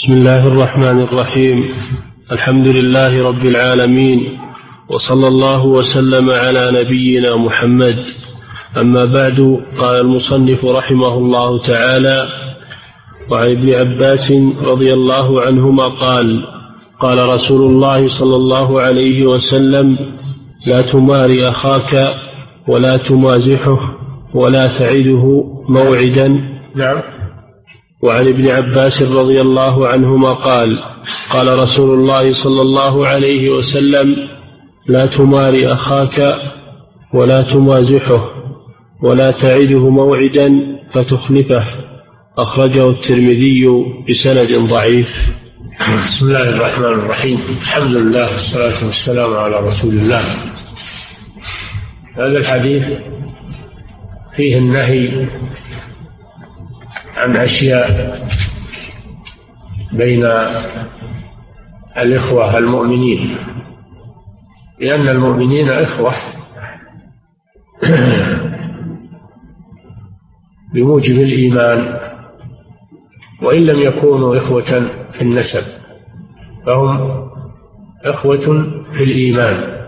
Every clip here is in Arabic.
بسم الله الرحمن الرحيم. الحمد لله رب العالمين وصلى الله وسلم على نبينا محمد. أما بعد قال المصنف رحمه الله تعالى وعن ابن عباس رضي الله عنهما قال قال رسول الله صلى الله عليه وسلم لا تماري أخاك ولا تمازحه ولا تعده موعدا. نعم. وعن ابن عباس رضي الله عنهما قال قال رسول الله صلى الله عليه وسلم لا تماري أخاك ولا تمازحه ولا تعده موعدا فتخلفه أخرجه الترمذي بسند ضعيف. بسم الله الرحمن الرحيم. الحمد لله والصلاة والسلام على رسول الله. هذا الحديث فيه النهي عن أشياء بين الإخوة المؤمنين لأن المؤمنين إخوة بموجب الإيمان وإن لم يكونوا إخوة في النسب فهم إخوة في الإيمان.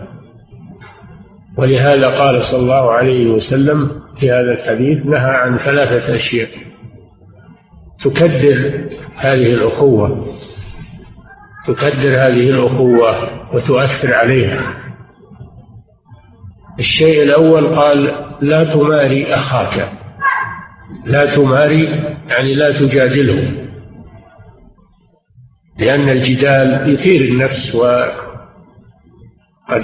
ولهذا قال صلى الله عليه وسلم في هذا الحديث نهى عن ثلاثة أشياء. تكدر هذه الأخوة تكدر هذه الأخوة وتؤثر عليها. الشيء الأول قال لا تماري أخاك لا تماري يعني لا تجادله لأن الجدال يثير النفس وقد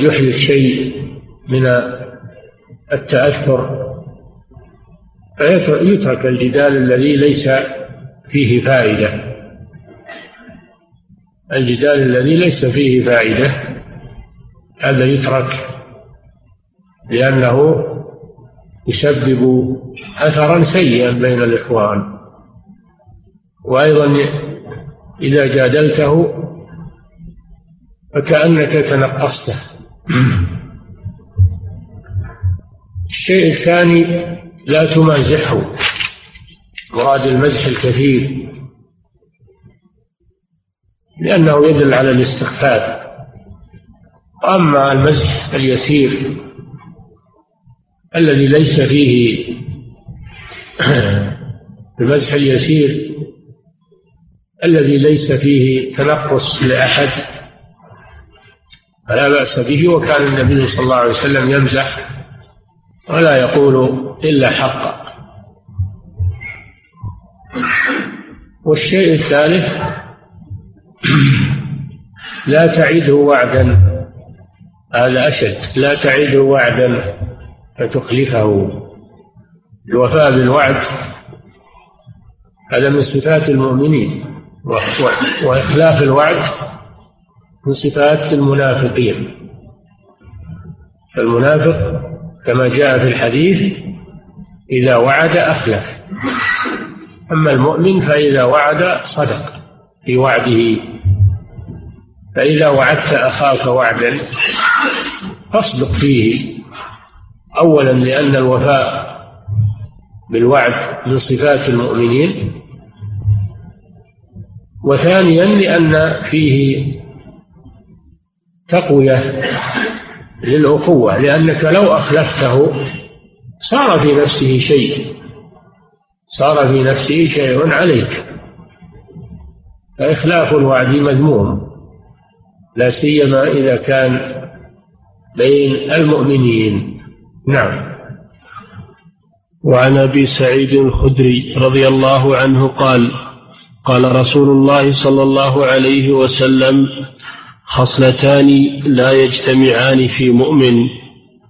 يحدث شيء من التأثر فيترك الجدال الذي ليس فيه فائدة. الجدال الذي ليس فيه فائدة هذا يترك لأنه يسبب أثرا سيئا بين الإخوان. وأيضا إذا جادلته فكأنك تنقصته. الشيء الثاني لا تمازحه. مراد المزح الكثير. لأنه يدل على الاستخفاف. أما المزح اليسير الذي ليس فيه المزح اليسير الذي ليس فيه تنقص لأحد فلا بأس به. وكان النبي صلى الله عليه وسلم يمزح ولا يقول إلا حقا والشيء الثالث لا تعده وعدا. هذا أشد. لا تعده وعدا فتخلفه. الوفاء بالوعد هذا من صفات المؤمنين. وإخلاف الوعد من صفات المنافقين. فالمنافق كما جاء في الحديث إذا وعد أخلف. أما المؤمن فإذا وعد صدق في وعده. فإذا وعدت أخاك وعدا فاصدق فيه. أولا لأن الوفاء بالوعد من صفات المؤمنين. وثانيا لأن فيه تقوية للأخوة لأنك لو أخلفته صار في نفسه شيء. صار في نفسه شيء عليك. فإخلاف الوعد مذموم لا سيما إذا كان بين المؤمنين. نعم. وعن أبي سعيد الخدري رضي الله عنه قال قال رسول الله صلى الله عليه وسلم خصلتان لا يجتمعان في مؤمن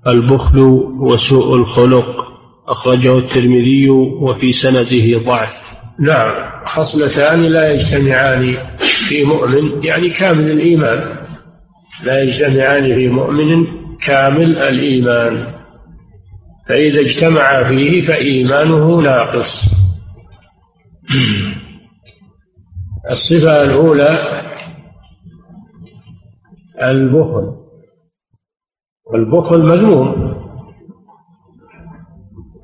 البخل وسوء الخلق. أخرجه الترمذي وفي سنده ضعف. نعم خصلتان لا يجتمعان في مؤمن يعني كامل الإيمان. لا يجتمعان في مؤمن كامل الإيمان. فإذا اجتمع فيه فإيمانه ناقص. الصفة الأولى البخل. والبخل مذموم.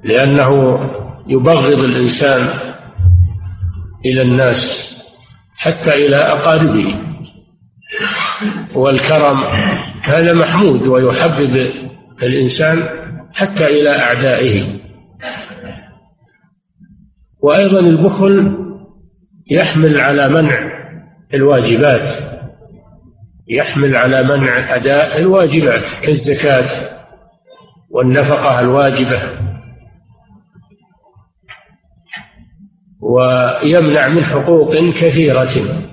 لأنه يبغض الإنسان إلى الناس حتى إلى أقاربه. والكرم هذا محمود ويحبب الإنسان حتى إلى أعدائه. وأيضا البخل يحمل على منع الواجبات يحمل على منع أداء الواجبات كالزكاة والنفقة الواجبة. ويمنع من حقوق كثيرة.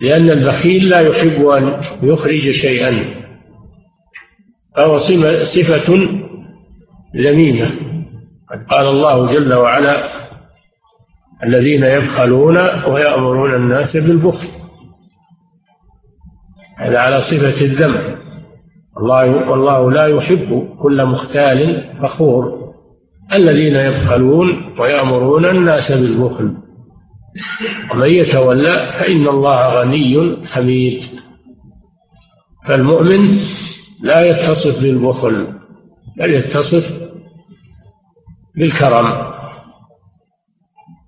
لأن البخيل لا يحب أن يخرج شيئا فهو صفة ذميمة. قد قال الله جل وعلا الذين يبخلون ويأمرون الناس بالبخل. هذا على صفة الذم. الله والله لا يحب كل مختال فخور. الذين يبخلون ويأمرون الناس بالبخل. ومن يتولى فإن الله غني حميد. فالمؤمن لا يتصف بالبخل بل يتصف بالكرم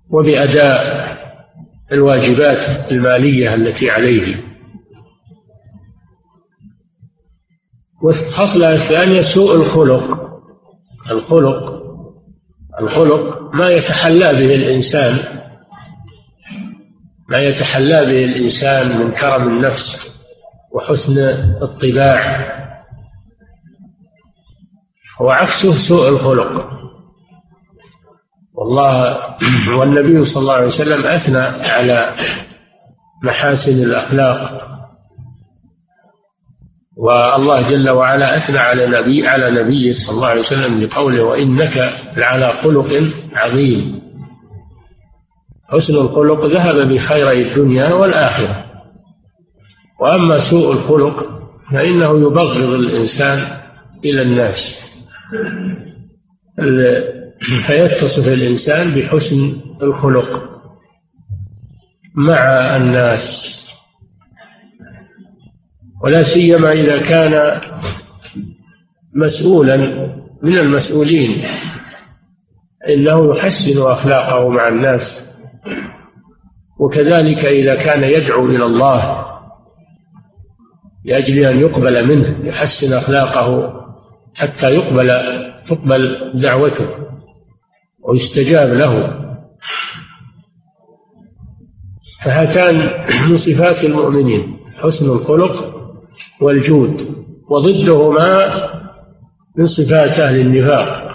وبأداء الواجبات المالية التي عليه. والخصلة الثانية سوء الخلق. الخلق الخلق ما يتحلى به الإنسان ما يتحلى به الإنسان من كرم النفس وحسن الطباع. وعكسه سوء الخلق. والله والنبي صلى الله عليه وسلم أثنى على محاسن الأخلاق. والله جل وعلا أثنى على نبي على نبيه صلى الله عليه وسلم بقوله وإنك لعلى خلق عظيم. حسن الخلق ذهب بخيري الدنيا والآخرة. وأما سوء الخلق فإنه يبغض الإنسان إلى الناس. فيتصف الإنسان بحسن الخلق مع الناس. ولا سيما إذا كان مسؤولا من المسؤولين إنه يحسن أخلاقه مع الناس. وكذلك إذا كان يدعو إلى الله لأجل أن يقبل منه يحسن أخلاقه حتى يقبل تقبل دعوته ويستجاب له. فهاتان من صفات المؤمنين حسن الخلق والجود وضدهما من صفات أهل النفاق.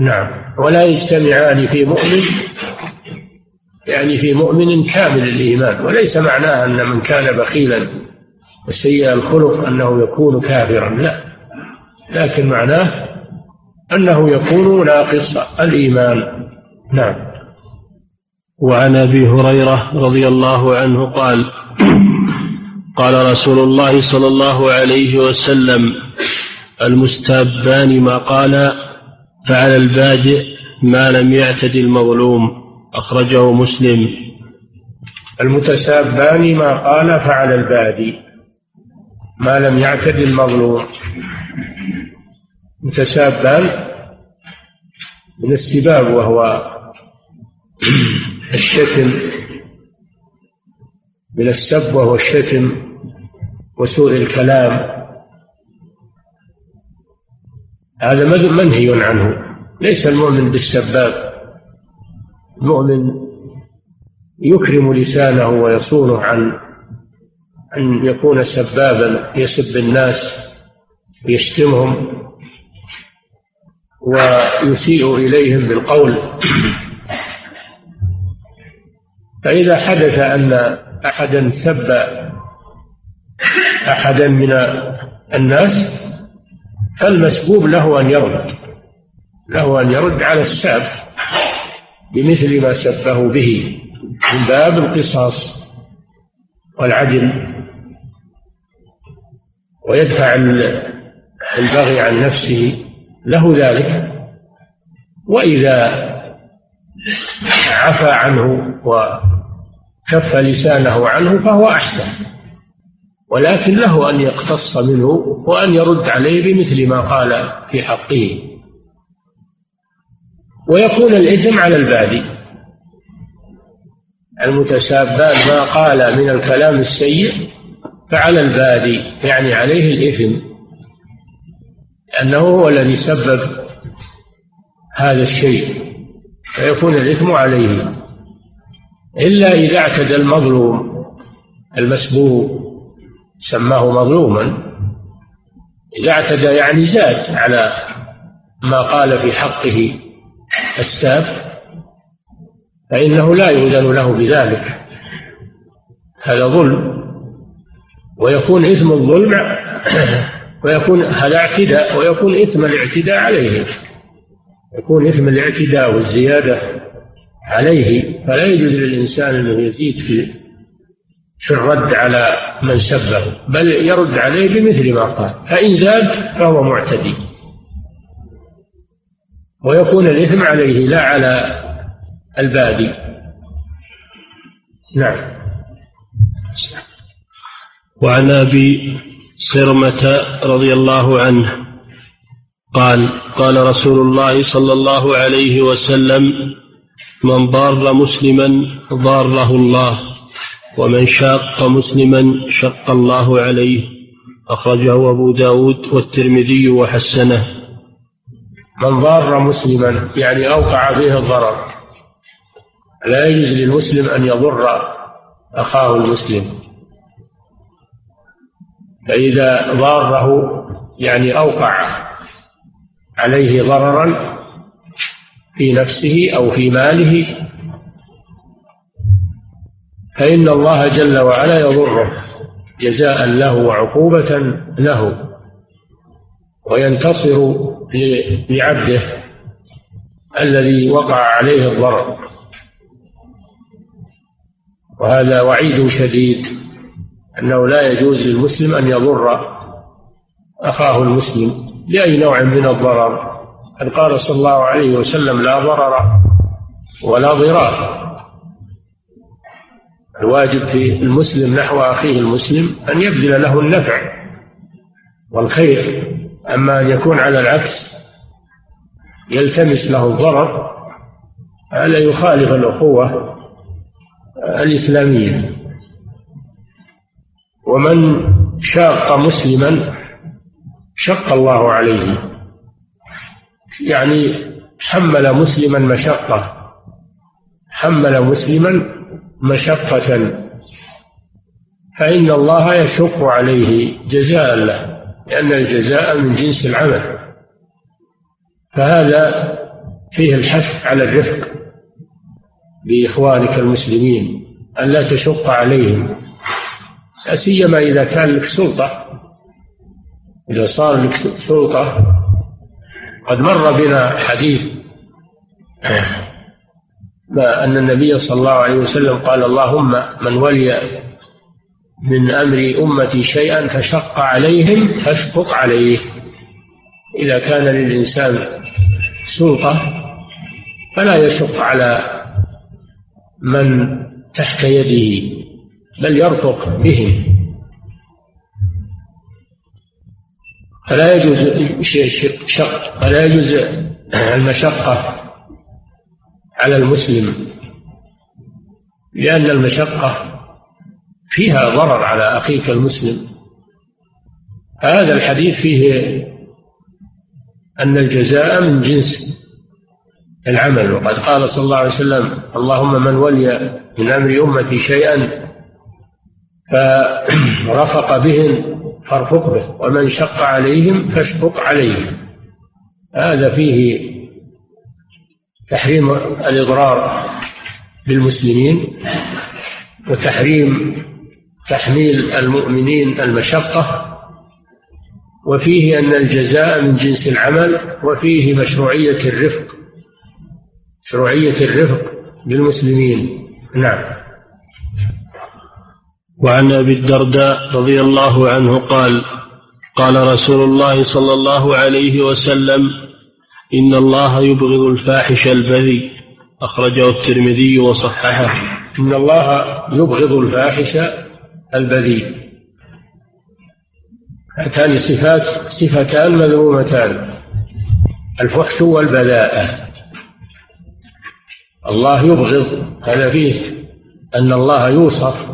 نعم. ولا يجتمعان في مؤمن يعني في مؤمن كامل الإيمان وليس معناه أن من كان بخيلا وسيء الخلق أنه يكون كافرا لا. لكن معناه أنه يكون ناقص الإيمان. نعم. وعن أبي هريرة رضي الله عنه قال قال رسول الله صلى الله عليه وسلم المستابان ما قال فعلى البادئ ما لم يعتد المظلوم. أخرجه مسلم. المتسابان ما قال فعل البادي ما لم يعتد المظلوم. متسابان من السباب وهو الشتم من السب وهو الشتم. وسوء الكلام. هذا منهي عنه. ليس المؤمن بالسباب. المؤمن يكرم لسانه ويصونه عن أن يكون سبابا يسب الناس ويشتمهم ويسيء إليهم بالقول. فإذا حدث أن أحدا سب أحدا من الناس فالمسبوب له أن يرد له أن يرد على الساب بمثل ما سبه به من باب القصاص والعدل. ويدفع البغي عن نفسه له ذلك. وإذا عفى عنه وكف لسانه عنه فهو أحسن. ولكن له أن يقتص منه وأن يرد عليه بمثل ما قال في حقه. ويكون الإثم على البادي. المتسابان ما قال من الكلام السيء فعلى البادي يعني عليه الإثم. أنه هو الذي سبب هذا الشيء فيكون الإثم عليه. إلا إذا اعتدى المظلوم المسبوق. سماه مظلوما إذا اعتدى يعني زاد على ما قال في حقه الساب فإنه لا يؤذن له بذلك. هذا ظلم. ويكون إثم الظلم ويكون هذا اعتداء ويكون إثم الاعتداء عليه. يكون إثم الاعتداء والزيادة عليه. فلا يجوز للإنسان أنه يزيد في في الرد على من سبه بل يرد عليه بمثل ما قال فإن زاد فهو معتدي. ويكون الإثم عليه لا على البادي. نعم. وعن أبي صرمة رضي الله عنه قال قال رسول الله صلى الله عليه وسلم من ضار مسلما ضاره الله. ومن شاق مسلما شق الله عليه. أخرجه أبو داود والترمذي وحسنه. من ضار مسلما يعني أوقع به الضرر. لا يجوز للمسلم أن يضر أخاه المسلم. فإذا ضاره يعني أوقع عليه ضررا في نفسه أو في ماله فإن الله جل وعلا يضره جزاء له وعقوبة له وينتصر لعبده الذي وقع عليه الضرر. وهذا وعيد شديد أنه لا يجوز للمسلم أن يضر أخاه المسلم بأي نوع من الضرر. قد قال صلى الله عليه وسلم لا ضرر ولا ضرار الواجب في المسلم نحو أخيه المسلم أن يبذل له النفع والخير أما أن يكون على العكس يلتمس له الضرر هذا يخالف الأخوة الإسلامية. ومن شاق مسلما شق الله عليه يعني حمل مسلما مشقة حمل مسلما مشقة. فإن الله يشق عليه جزاء له لأن الجزاء من جنس العمل. فهذا فيه الحث على الرفق بإخوانك المسلمين أن لا تشق عليهم. لا سيما إذا كان لك سلطة. إذا صار لك سلطة قد مر بنا حديث أن النبي صلى الله عليه وسلم قال اللهم من ولي من أمر أمتي شيئا فشق عليهم فاشفق عليه. إذا كان للإنسان سلطة فلا يشق على من تحت يده بل يرفق بهم فلا يجوز شق فلا يجوز المشقة. على المسلم لأن المشقة فيها ضرر على أخيك المسلم. هذا الحديث فيه أن الجزاء من جنس العمل. وقد قال صلى الله عليه وسلم اللهم من ولي من أمر أمتي شيئا فرفق بهم فارفق به ومن شق عليهم فاشفق عليه هذا فيه تحريم الإضرار بالمسلمين وتحريم تحميل المؤمنين المشقة وفيه أن الجزاء من جنس العمل وفيه مشروعية الرفق مشروعية الرفق بالمسلمين. نعم. وعن أبي الدرداء رضي الله عنه قال قال رسول الله صلى الله عليه وسلم إن الله يبغض الفاحش البذيء. أخرجه الترمذي وصححه. إن الله يبغض الفاحش البذيء. هاتان صفات صفتان مذمومتان. الفحش والبذاءة الله يبغض. هذا فيه أن الله يوصف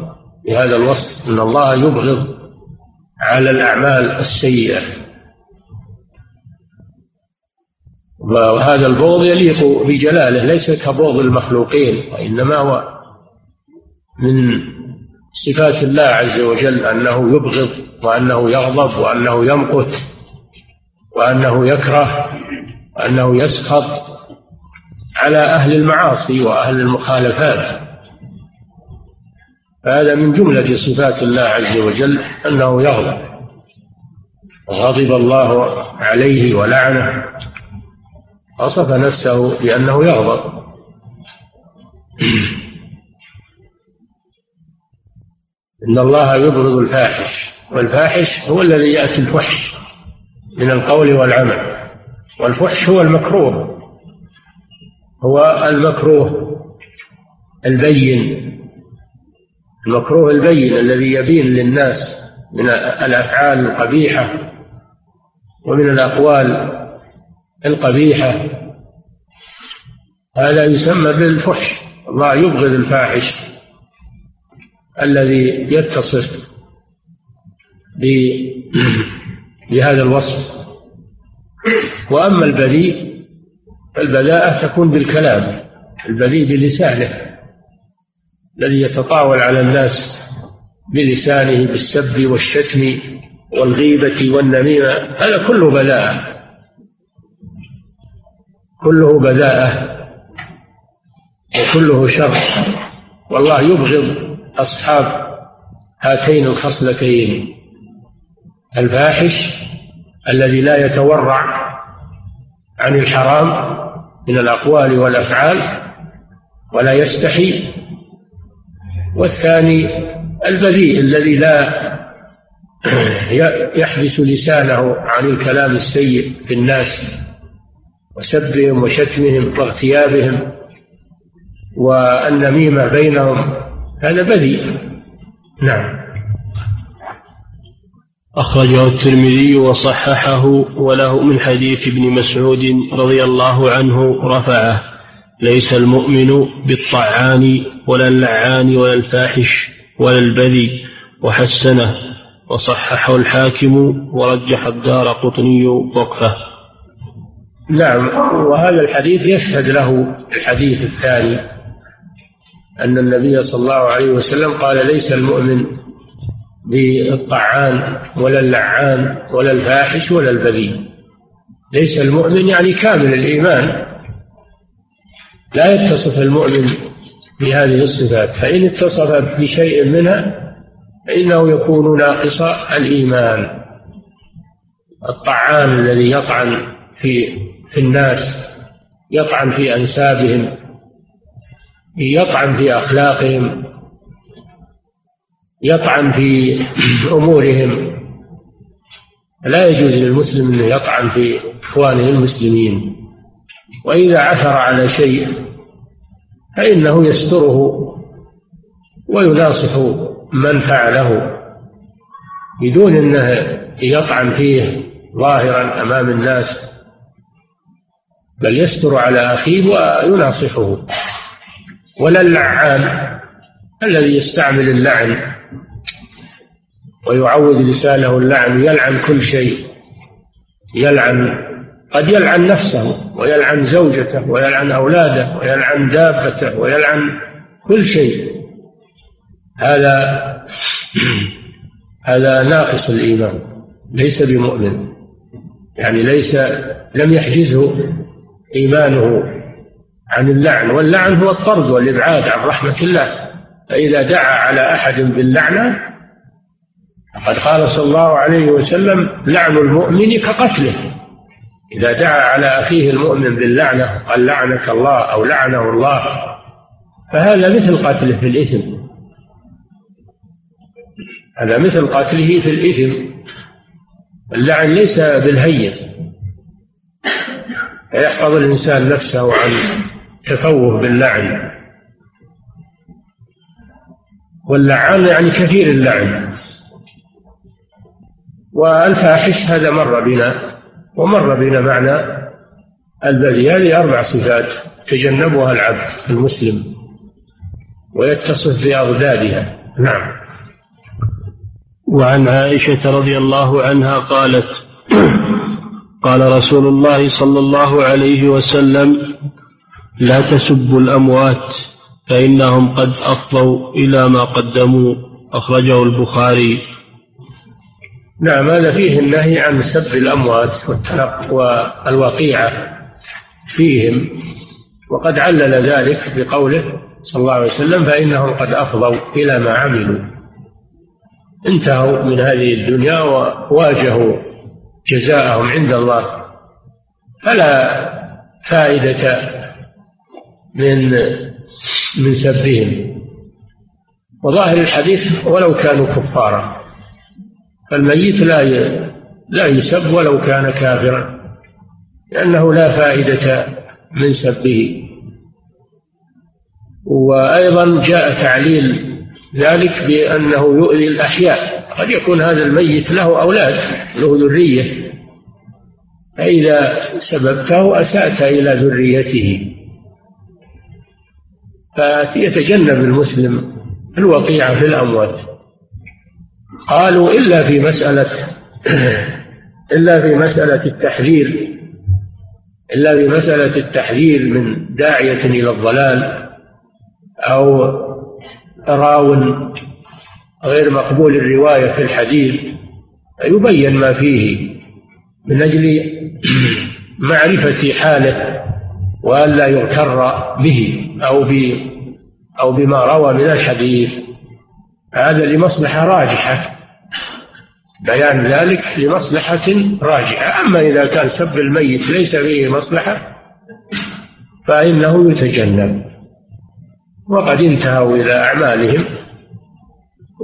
بهذا الوصف. أن الله يبغض على الأعمال السيئة. وهذا البغض يليق بجلاله ليس كبغض المخلوقين وإنما هو من صفات الله عز وجل أنه يبغض وأنه يغضب وأنه يمقت وأنه يكره وأنه يسخط على أهل المعاصي وأهل المخالفات. هذا من جملة صفات الله عز وجل أنه يغضب. غضب الله عليه ولعنه. وصف نفسه بأنه يغضب. إن الله يبغض الفاحش والفاحش هو الذي يأتي الفحش من القول والعمل. والفحش هو المكروه. هو المكروه البين. المكروه البين الذي يبين للناس من الأفعال القبيحة ومن الأقوال القبيحة. هذا يسمى بالفحش. الله يبغض الفاحش الذي يتصف بهذا الوصف. وأما البذيء فالبذاءة تكون بالكلام البذيء بلسانه الذي يتطاول على الناس بلسانه بالسب والشتم والغيبة والنميمة. هذا كله بلاءة كله بذاءة. وكله شر. والله يبغض أصحاب هاتين الخصلتين. الفاحش الذي لا يتورع عن الحرام من الأقوال والأفعال ولا يستحي. والثاني البذيء الذي لا يحبس لسانه عن الكلام السيء في الناس وسبهم وشتمهم واغتيابهم. والنميمة بينهم هذا بذيء. نعم. أخرجه الترمذي وصححه وله من حديث ابن مسعود رضي الله عنه رفعه ليس المؤمن بالطعان ولا اللعان ولا الفاحش ولا البذي وحسنه. وصححه الحاكم ورجح الدار قطني وقفه. نعم. وهذا الحديث يشهد له الحديث الثاني. أن النبي صلى الله عليه وسلم قال ليس المؤمن بالطعان ولا اللعان ولا الفاحش ولا البذيء. ليس المؤمن يعني كامل الإيمان. لا يتصف المؤمن بهذه الصفات. فإن اتصف بشيء منها فإنه يكون ناقص الإيمان. الطعان الذي يطعن في في الناس يطعن في أنسابهم يطعن في أخلاقهم يطعن في أمورهم. لا يجوز للمسلم أن يطعن في إخوانه المسلمين. وإذا عثر على شيء فإنه يستره ويناصح من فعله بدون أنه يطعن فيه ظاهرا أمام الناس بل يستر على أخيه ويناصحه. ولا اللعان الذي يستعمل اللعن ويعود لسانه اللعن يلعن كل شيء. يلعن قد يلعن نفسه ويلعن زوجته ويلعن أولاده ويلعن دابته ويلعن كل شيء. هذا هذا ناقص الإيمان ليس بمؤمن. يعني ليس لم يحجزه إيمانه. عن اللعن واللعن هو الطرد والإبعاد عن رحمة الله. فإذا دعا على أحد باللعنة فقد قال صلى الله عليه وسلم لعن المؤمن كقتله. إذا دعا على أخيه المؤمن باللعنة قال لعنك الله أو لعنه الله. فهذا مثل قتله في الإثم. هذا مثل قتله في الإثم. اللعن ليس بالهين. يحفظ الإنسان نفسه عن تفوه باللعن. واللعان يعني كثير اللعن. والفاحش هذا مر بنا ومر بنا معنى البذي هذه أربع صفات تجنبها العبد المسلم ويتصف بأضدادها نعم. وعن عائشة رضي الله عنها قالت قال رسول الله صلى الله عليه وسلم لا تسبوا الأموات فإنهم قد أفضوا إلى ما قدموا أخرجه البخاري. نعم هذا فيه النهي عن سب الأموات والوقيعة فيهم وقد علل ذلك بقوله صلى الله عليه وسلم فإنهم قد أفضوا إلى ما عملوا. انتهوا من هذه الدنيا وواجهوا جزاءهم عند الله. فلا فائدة من من سبهم وظاهر الحديث ولو كانوا كفارا. فالميت لا لا يسب ولو كان كافرا لأنه لا فائدة من سبه. وأيضا جاء تعليل ذلك بأنه يؤذي الأحياء. قد يكون هذا الميت له أولاد له ذرية. فإذا سببته أسأت إلى ذريته. فيتجنب المسلم الوقيعة في الأموات. قالوا إلا في مسألة إلا في مسألة التحذير إلا في مسألة التحذير من داعية إلى الضلال أو راو غير مقبول الرواية في الحديث يبين ما فيه من أجل معرفة حاله وألا يغتر به. أو أو بما روى من الحديث هذا لمصلحة راجحة. بيان ذلك لمصلحة راجحة. أما إذا كان سب الميت ليس فيه مصلحة فإنه يتجنب. وقد انتهوا إلى أعمالهم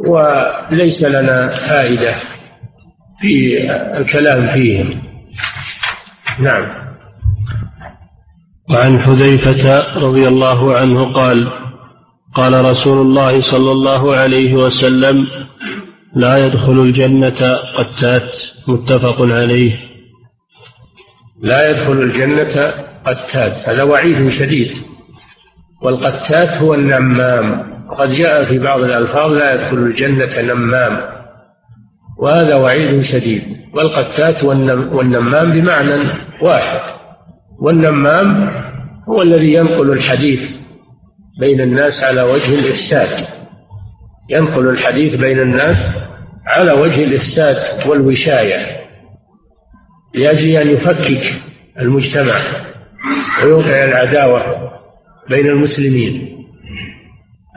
وليس لنا فائدة في الكلام فيهم. نعم. وعن حذيفة رضي الله عنه قال قال رسول الله صلى الله عليه وسلم لا يدخل الجنة قتات متفق عليه. لا يدخل الجنة قتات هذا وعيد شديد. والقتات هو النمام. وقد جاء في بعض الألفاظ لا يدخل الجنة نمام. وهذا وعيد شديد. والقتات والنمام بمعنى واحد. والنمام هو الذي ينقل الحديث بين الناس على وجه الإفساد. ينقل الحديث بين الناس على وجه الإفساد والوشاية. لأجل أن يفكك المجتمع ويوقع العداوة بين المسلمين.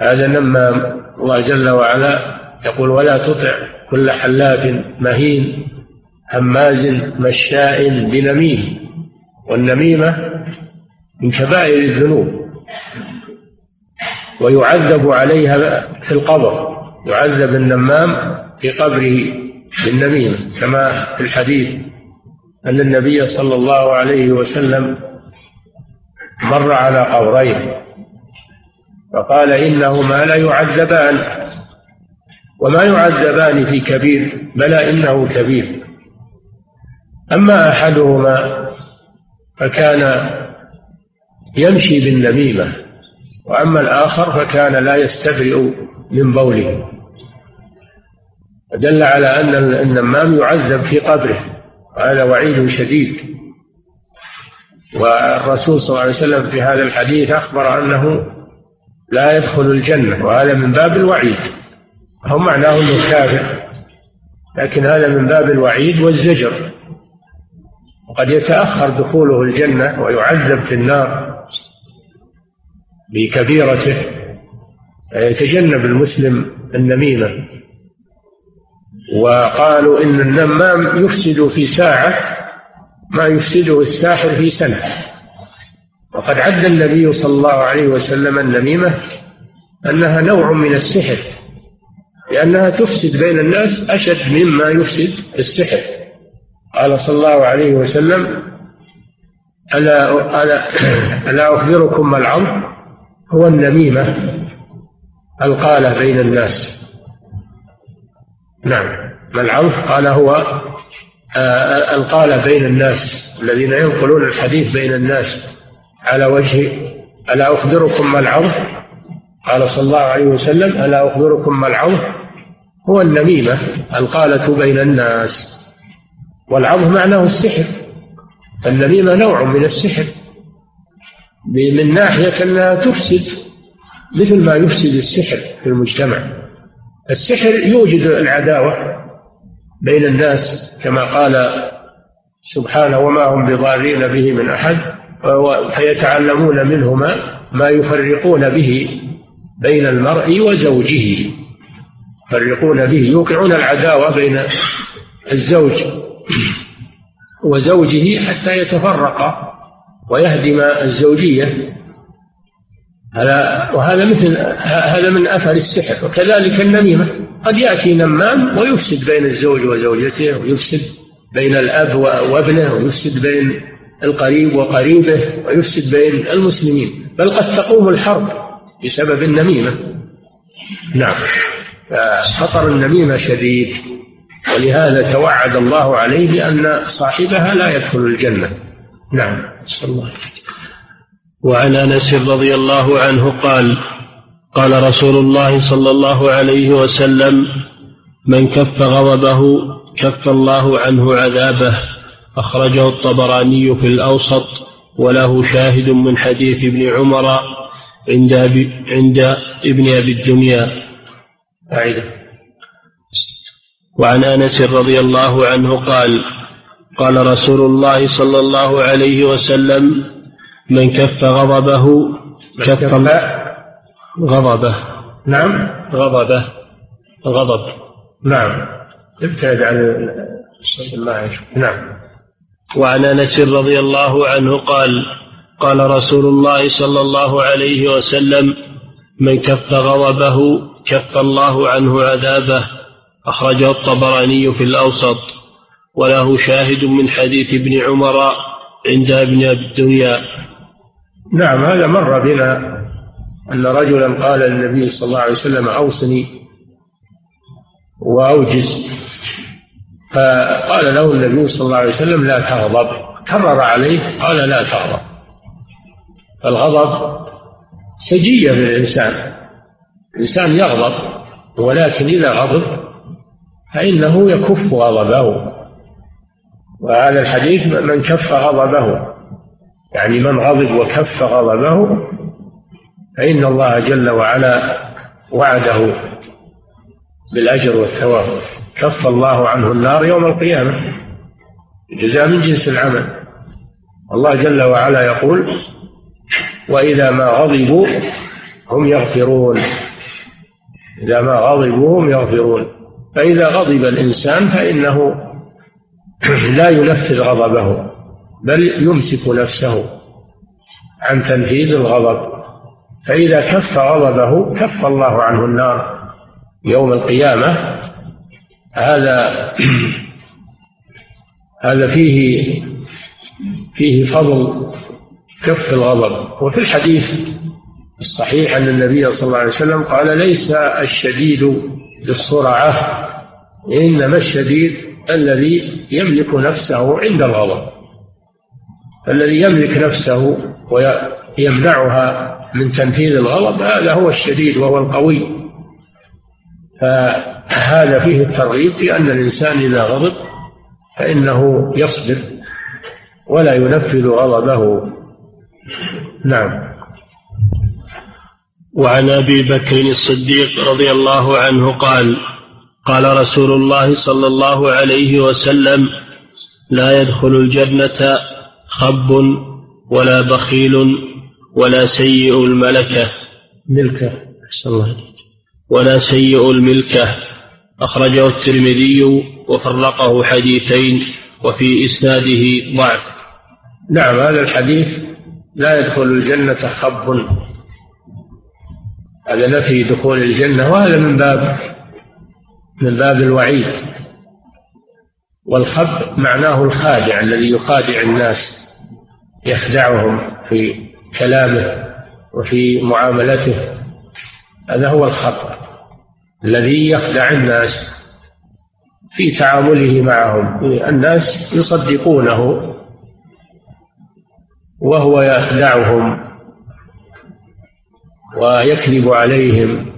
هذا نمام الله جل وعلا يقول ولا تطع كل حلاف مهين هماز مشاء بنميم. والنميمة من كبائر الذنوب ويعذب عليها في القبر يعذب النمام في قبره بالنميمة كما في الحديث أن النبي صلى الله عليه وسلم مر على قبرين فقال إنهما لا يعذبان وما يعذبان في كبير بلى إنه كبير. أما أحدهما فكان يمشي بالنميمة وأما الآخر فكان لا يستبرئ من بوله. دل على أن النمام يعذب في قبره وهذا وعيد شديد. والرسول صلى الله عليه وسلم في هذا الحديث أخبر أنه لا يدخل الجنة وهذا من باب الوعيد. هو معناه أنه كافر لكن هذا من باب الوعيد والزجر. وقد يتأخر دخوله الجنة ويعذب في النار بكبيرته يتجنب المسلم النميمة. وقالوا إن النمام يفسد في ساعة ما يفسده الساحر في سنة. وقد عد النبي صلى الله عليه وسلم النميمة أنها نوع من السحر لأنها تفسد بين الناس أشد مما يفسد السحر. قال صلى الله عليه وسلم ألا ألا ألا أخبركم ما العرض؟ هو النميمة القالة بين الناس. نعم. ما العرض؟ قال هو آه، القالة بين الناس الذين ينقلون الحديث بين الناس على وجه ألا أخبركم ما العرض؟ قال صلى الله عليه وسلم ألا أخبركم ما العوض هو النميمة القالة بين الناس. والعوض معناه السحر. فالنميمة نوع من السحر من ناحية أنها تفسد مثل ما يفسد السحر في المجتمع. السحر يوجد العداوة بين الناس كما قال سبحانه وما هم بضارين به من أحد فيتعلمون منهما ما يفرقون به بين المرء وزوجه. يفرقون به يوقعون العداوة بين الزوج وزوجه حتى يتفرقا ويهدم الزوجية. هذا وهذا مثل هذا من أثر السحر. وكذلك النميمة. قد يأتي نمام ويفسد بين الزوج وزوجته ويفسد بين الأب وابنه ويفسد بين القريب وقريبه ويفسد بين المسلمين. بل قد تقوم الحرب بسبب النميمة. نعم. خطر النميمة شديد. ولهذا توعد الله عليه بأن صاحبها لا يدخل الجنة. نعم. صلى الله عليه وسلم. وعن أنس رضي الله عنه قال قال رسول الله صلى الله عليه وسلم من كف غضبه كف الله عنه عذابه. أخرجه الطبراني في الأوسط وله شاهد من حديث ابن عمر عند عند ابن أبي الدنيا. أعيده. وعن انس رضي الله عنه قال قال رسول الله صلى الله عليه وسلم من كف غضبه كف غضبه. نعم. غضبه. غضب. نعم. ابتعد عن الله نعم. وعن انس رضي الله عنه قال قال رسول الله صلى الله عليه وسلم من كف غضبه كف الله عنه عذابه. أخرجه الطبراني في الأوسط وله شاهد من حديث ابن عمر عند ابن أبي الدنيا. نعم هذا مر بنا أن رجلا قال للنبي صلى الله عليه وسلم أوصني وأوجز. فقال له النبي صلى الله عليه وسلم لا تغضب. كرر عليه قال لا تغضب. الغضب سجية للإنسان. الإنسان يغضب ولكن إذا غضب فإنه يكف غضبه. وهذا الحديث من كف غضبه. يعني من غضب وكف غضبه فإن الله جل وعلا وعده بالأجر والثواب. كف الله عنه النار يوم القيامة. جزاء من جنس العمل. الله جل وعلا يقول وإذا ما غضبوا هم يغفرون. إذا ما غضبوا هم يغفرون. فإذا غضب الإنسان فإنه لا ينفذ غضبه بل يمسك نفسه عن تنفيذ الغضب. فإذا كف غضبه كف الله عنه النار يوم القيامة. هذا هذا فيه فيه فضل كف الغضب. وفي الحديث الصحيح أن النبي صلى الله عليه وسلم قال ليس الشديد بالسرعة إنما الشديد الذي يملك نفسه عند الغضب. الذي يملك نفسه ويمنعها من تنفيذ الغضب هذا هو الشديد وهو القوي. فهذا فيه الترغيب في أن الإنسان إذا غضب فإنه يصبر ولا ينفذ غضبه. نعم. وعن أبي بكر الصديق رضي الله عنه قال قال رسول الله صلى الله عليه وسلم لا يدخل الجنة خب ولا بخيل ولا سيء الملكة. ملكة الله ولا سيء الملكة. أخرجه الترمذي وفرقه حديثين وفي إسناده ضعف. نعم هذا الحديث لا يدخل الجنة خب. هذا نفي دخول الجنة وهذا من باب من باب الوعيد. والخب معناه الخادع الذي يخادع الناس يخدعهم في كلامه وفي معاملته. هذا هو الخطأ الذي يخدع الناس في تعامله معهم. الناس يصدقونه وهو يخدعهم ويكذب عليهم.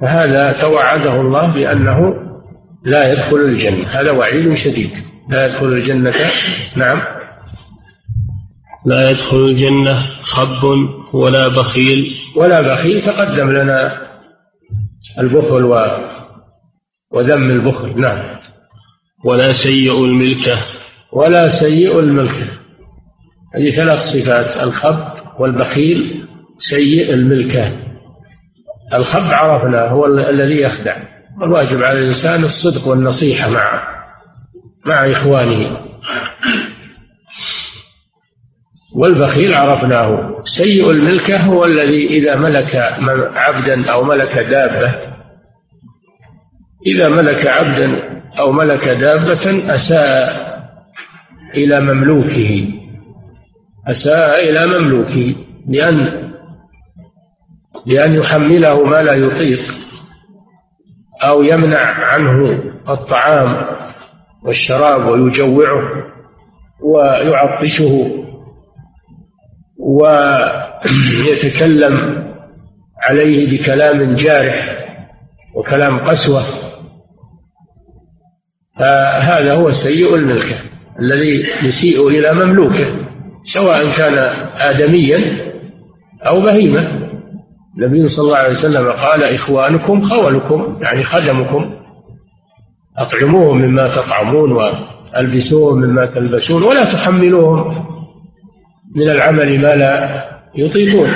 فهذا توعده الله بأنه لا يدخل الجنة. هذا وعيد شديد. لا يدخل الجنة نعم. لا يدخل الجنة خب ولا بخيل. ولا بخيل تقدم لنا البخل و وذم البخل نعم. ولا سيء الملكة ولا سيء الملكة هذه ثلاث صفات الخب والبخيل سيء الملكة الخب عرفنا هو الذي يخدع. والواجب على الإنسان الصدق والنصيحة مع مع إخوانه. والبخيل عرفناه. سيء الملكة هو الذي إذا ملك عبدا أو ملك دابة إذا ملك عبدا أو ملك دابة أساء إلى مملوكه. أساء إلى مملوكه بأن بأن يحمله ما لا يطيق أو يمنع عنه الطعام والشراب ويجوعه ويعطشه ويتكلم عليه بكلام جارح وكلام قسوة فهذا هو سيء الملكة الذي يسيء إلى مملوكه سواء كان آدميا أو بهيمة النبي صلى الله عليه وسلم قال إخوانكم خولكم يعني خدمكم. أطعموهم مما تطعمون وألبسوهم مما تلبسون ولا تحملوهم من العمل ما لا يطيقون.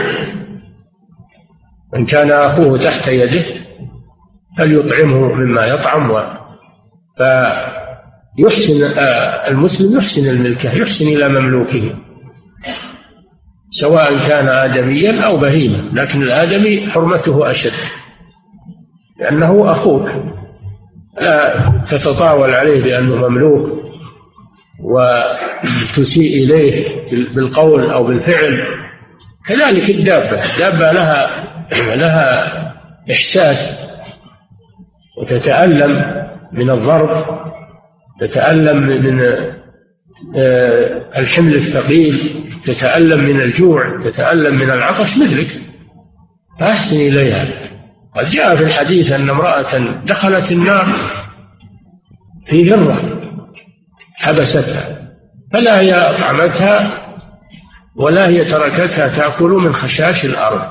من كان أخوه تحت يده فليطعمه مما يطعم فيحسن آه، المسلم يحسن الملكة يحسن إلى مملوكه. سواء كان آدميا أو بهيما لكن الآدمي حرمته أشد لأنه أخوك لا تتطاول عليه بأنه مملوك وتسيء إليه بالقول أو بالفعل. كذلك الدابة الدابة لها لها إحساس وتتألم من الضرب تتألم من آه، الحمل الثقيل. تتألم من الجوع تتألم من العطش مثلك. فأحسن إليها. قد جاء في الحديث أن امرأة دخلت النار في هرة حبستها فلا هي أطعمتها ولا هي تركتها تأكل من خشاش الأرض.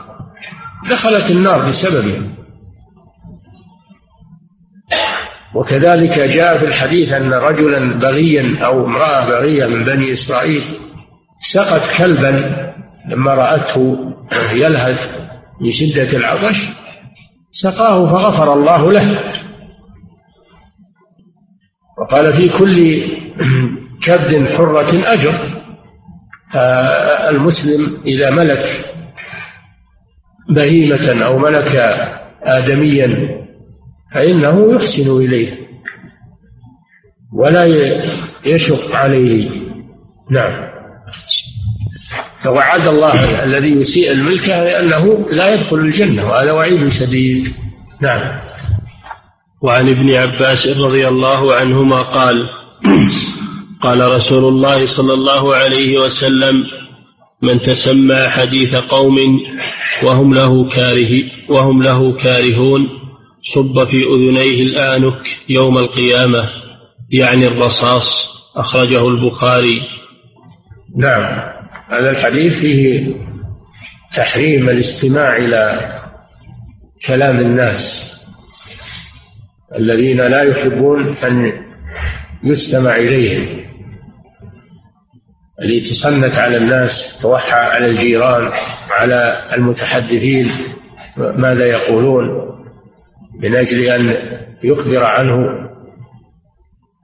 دخلت النار بسببها وكذلك جاء في الحديث أن رجلا بغيا أو امرأة بغية من بني إسرائيل سقت كلبا لما رأته يلهث من شدة العطش سقاه فغفر الله له. وقال في كل كبد حرة أجر. فالمسلم إذا ملك بهيمة أو ملك آدميا فإنه يحسن إليه ولا يشق عليه. نعم. فوعد الله الذي يسيء الملكة لأنه لا يدخل الجنة وهذا وعيد شديد. نعم. وعن ابن عباس رضي الله عنهما قال قال رسول الله صلى الله عليه وسلم من تسمى حديث قوم وهم له كاره وهم له كارهون صب في أذنيه الآنك يوم القيامة يعني الرصاص. أخرجه البخاري. نعم. هذا الحديث فيه تحريم الاستماع إلى كلام الناس الذين لا يحبون أن يستمع إليهم. اللي تصنت على الناس توحى على الجيران على المتحدثين ماذا يقولون؟ من أجل أن يخبر عنه.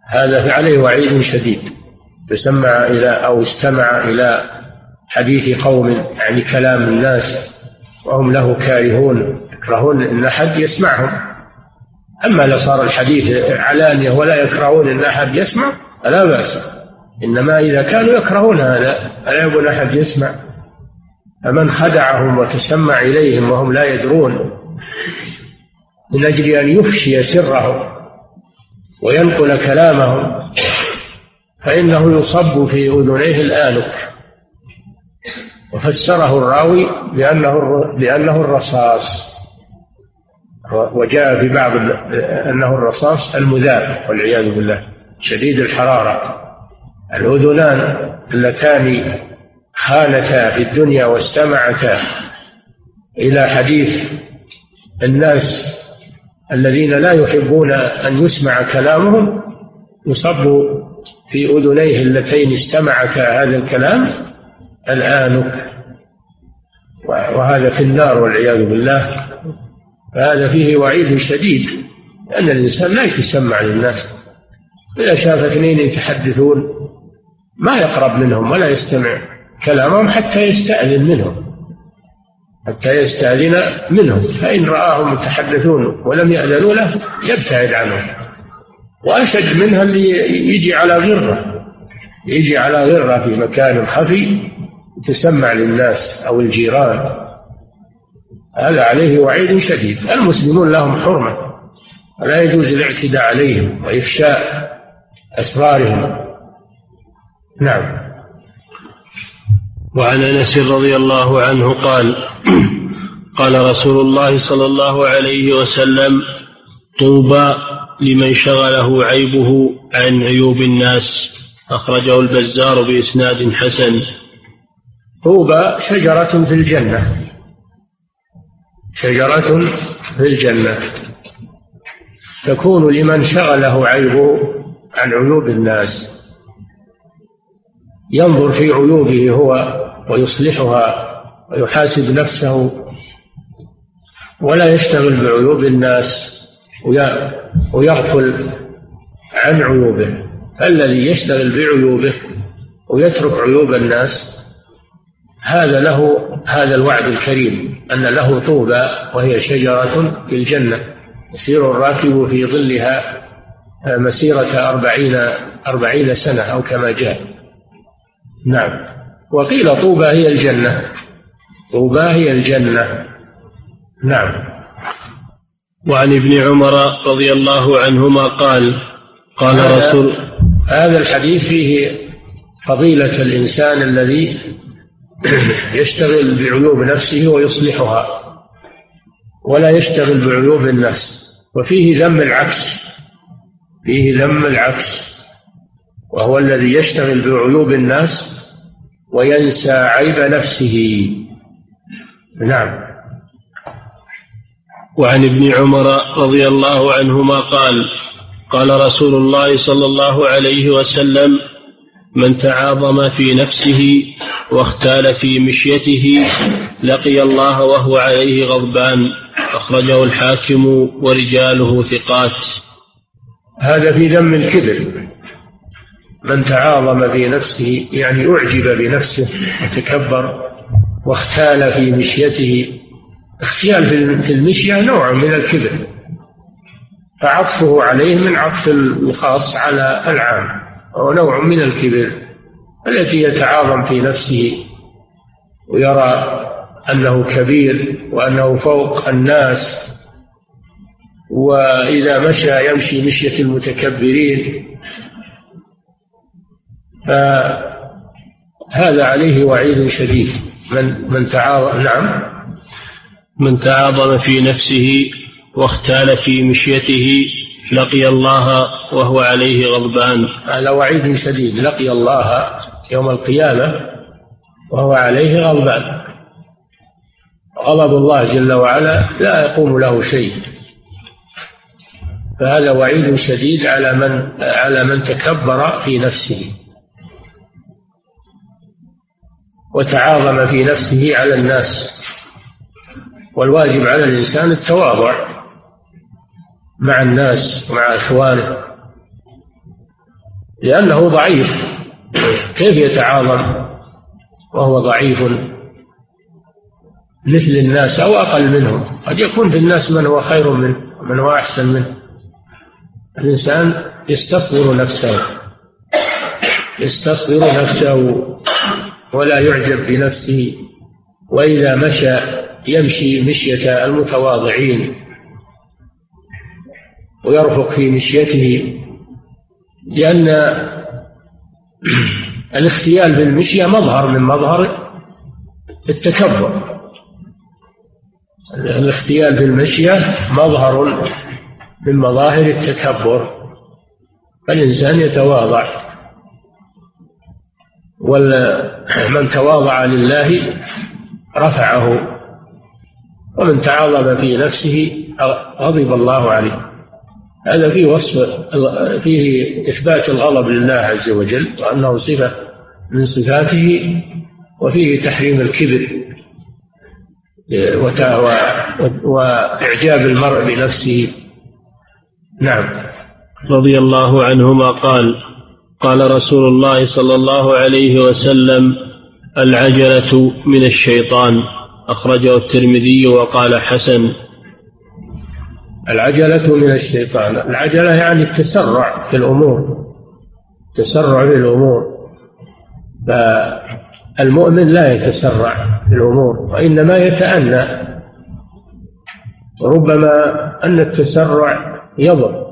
هذا فعليه وعيد شديد. تسمع إلى أو استمع إلى حديث قوم يعني كلام الناس وهم له كارهون يكرهون أن أحد يسمعهم. أما لو صار الحديث علانية ولا يكرهون أن أحد يسمع فلا بأس. إنما إذا كانوا يكرهون هذا فلا يبون أحد يسمع. فمن خدعهم وتسمع إليهم وهم لا يدرون من أجل أن يفشي سرهم وينقل كلامهم فإنه يصب في أذنيه الآلك. وفسره الراوي بأنه بأنه الرصاص. وجاء في بعض أنه الرصاص المذاب والعياذ بالله شديد الحرارة. الأذنان اللتان خانتا في الدنيا واستمعتا إلى حديث الناس الذين لا يحبون أن يسمع كلامهم يصب في أذنيه اللتين استمعتا هذا الكلام الآنك وهذا في النار والعياذ بالله. فهذا فيه وعيد شديد أن الإنسان لا يتسمع للناس. إذا شاف اثنين يتحدثون ما يقرب منهم ولا يستمع كلامهم حتى يستأذن منهم. حتى يستأذن منهم. فإن رآهم يتحدثون ولم يأذنوا له يبتعد عنهم. وأشد منها اللي يجي على غرة. يجي على غرة في مكان خفي يتسمع للناس أو الجيران هذا عليه وعيد شديد. المسلمون لهم حرمة ولا يجوز الاعتداء عليهم وإفشاء أسرارهم. نعم. وعن أنس رضي الله عنه قال قال رسول الله صلى الله عليه وسلم طوبى لمن شغله عيبه عن عيوب الناس. أخرجه البزار بإسناد حسن. طوبى شجرة في الجنة. شجرة في الجنة. تكون لمن شغله عيبه عن عيوب الناس. ينظر في عيوبه هو ويصلحها ويحاسب نفسه. ولا يشتغل بعيوب الناس ويغفل عن عيوبه. الذي يشتغل بعيوبه ويترك عيوب الناس هذا له هذا الوعد الكريم أن له طوبى وهي شجرة في الجنة. يسير الراكب في ظلها مسيرة أربعين أربعين سنة أو كما جاء. نعم. وقيل طوبى هي الجنة. طوبى هي الجنة. نعم. وعن ابن عمر رضي الله عنهما قال قال هذا رسول هذا الحديث فيه فضيلة الإنسان الذي يشتغل بعيوب نفسه ويصلحها ولا يشتغل بعيوب الناس وفيه ذم العكس فيه ذم العكس. وهو الذي يشتغل بعيوب الناس وينسى عيب نفسه. نعم. وعن ابن عمر رضي الله عنهما قال قال رسول الله صلى الله عليه وسلم من تعاظم في نفسه واختال في مشيته لقي الله وهو عليه غضبان. أخرجه الحاكم ورجاله ثقات. هذا في ذم الكبر. من تعاظم في نفسه يعني أعجب بنفسه وتكبر واختال في مشيته. اختيال في المشية نوع من الكبر. فعطفه عليه من عطف الخاص على العام. وهو نوع من الكبر التي يتعاظم في نفسه ويرى أنه كبير وأنه فوق الناس وإذا مشى يمشي مشية المتكبرين. فهذا عليه وعيد شديد. من من تعاظم نعم. من تعاظم في نفسه واختال في مشيته لقي الله وهو عليه غضبان. هذا وعيد شديد. لقي الله يوم القيامة وهو عليه غضبان. غضب الله جل وعلا لا يقوم له شيء. فهذا وعيد شديد على من على من تكبر في نفسه وتعاظم في نفسه على الناس. والواجب على الإنسان التواضع. مع الناس ومع إخوانه لأنه ضعيف. كيف يتعاظم وهو ضعيف مثل الناس أو أقل منهم؟ قد يكون في الناس من هو خير منه ومن هو أحسن منه. الإنسان يستصغر نفسه يستصغر نفسه ولا يعجب بنفسه وإذا مشى يمشي مشية المتواضعين. ويرفق في مشيته لأن الاختيال بالمشية مظهر من مظهر التكبر. الاختيال في المشية مظهر من مظاهر التكبر. فالإنسان يتواضع. ومن تواضع لله رفعه. ومن تعاظم في نفسه غضب الله عليه. هذا فيه وصف فيه إثبات الغضب لله عز وجل وأنه صفة من صفاته وفيه تحريم الكبر وإعجاب المرء بنفسه. نعم. رضي الله عنهما قال قال رسول الله صلى الله عليه وسلم العجلة من الشيطان. أخرجه الترمذي وقال حسن. العجلة من الشيطان. العجلة يعني التسرع في الأمور. التسرع في الأمور. فالمؤمن لا يتسرع في الأمور وإنما يتأنى. وربما أن التسرع يضر.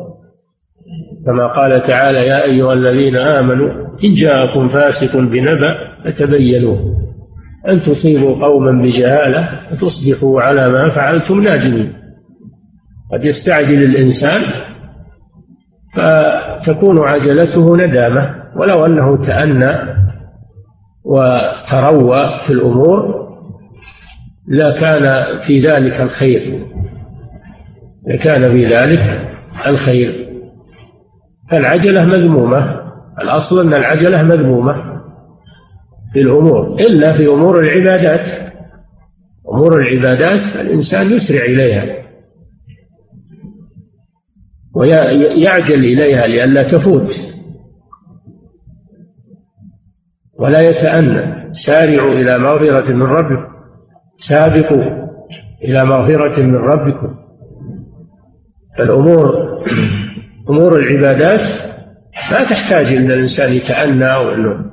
كما قال تعالى يا أيها الذين آمنوا إن جاءكم فاسق بنبأ فتبينوا أن تصيبوا قوما بجهالة فتصبحوا على ما فعلتم نادمين. قد يستعجل الإنسان فتكون عجلته ندامة ولو أنه تأنى وتروى في الأمور لكان في ذلك الخير لكان في ذلك الخير. فالعجلة مذمومة الأصل أن العجلة مذمومة في الأمور إلا في أمور العبادات. أمور العبادات الإنسان يسرع إليها. ويعجل إليها لئلا تفوت. ولا يتأنى. سارعوا إلى مغفرة من ربكم. سابقوا إلى مغفرة من ربكم. فالأمور أمور العبادات ما تحتاج إلى الإنسان يتأنى وإنه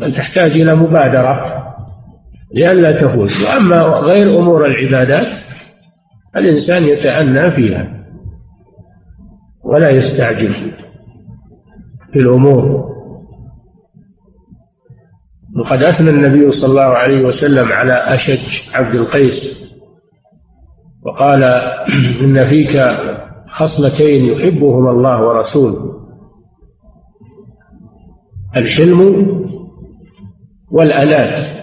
بل تحتاج إلى مبادرة لئلا تفوت. وأما غير أمور العبادات الإنسان يتأنى فيها. ولا يستعجل في الأمور. وقد أثنى النبي صلى الله عليه وسلم على أشج عبد القيس وقال إن فيك خصلتين يحبهما الله ورسوله. الحلم والأنات.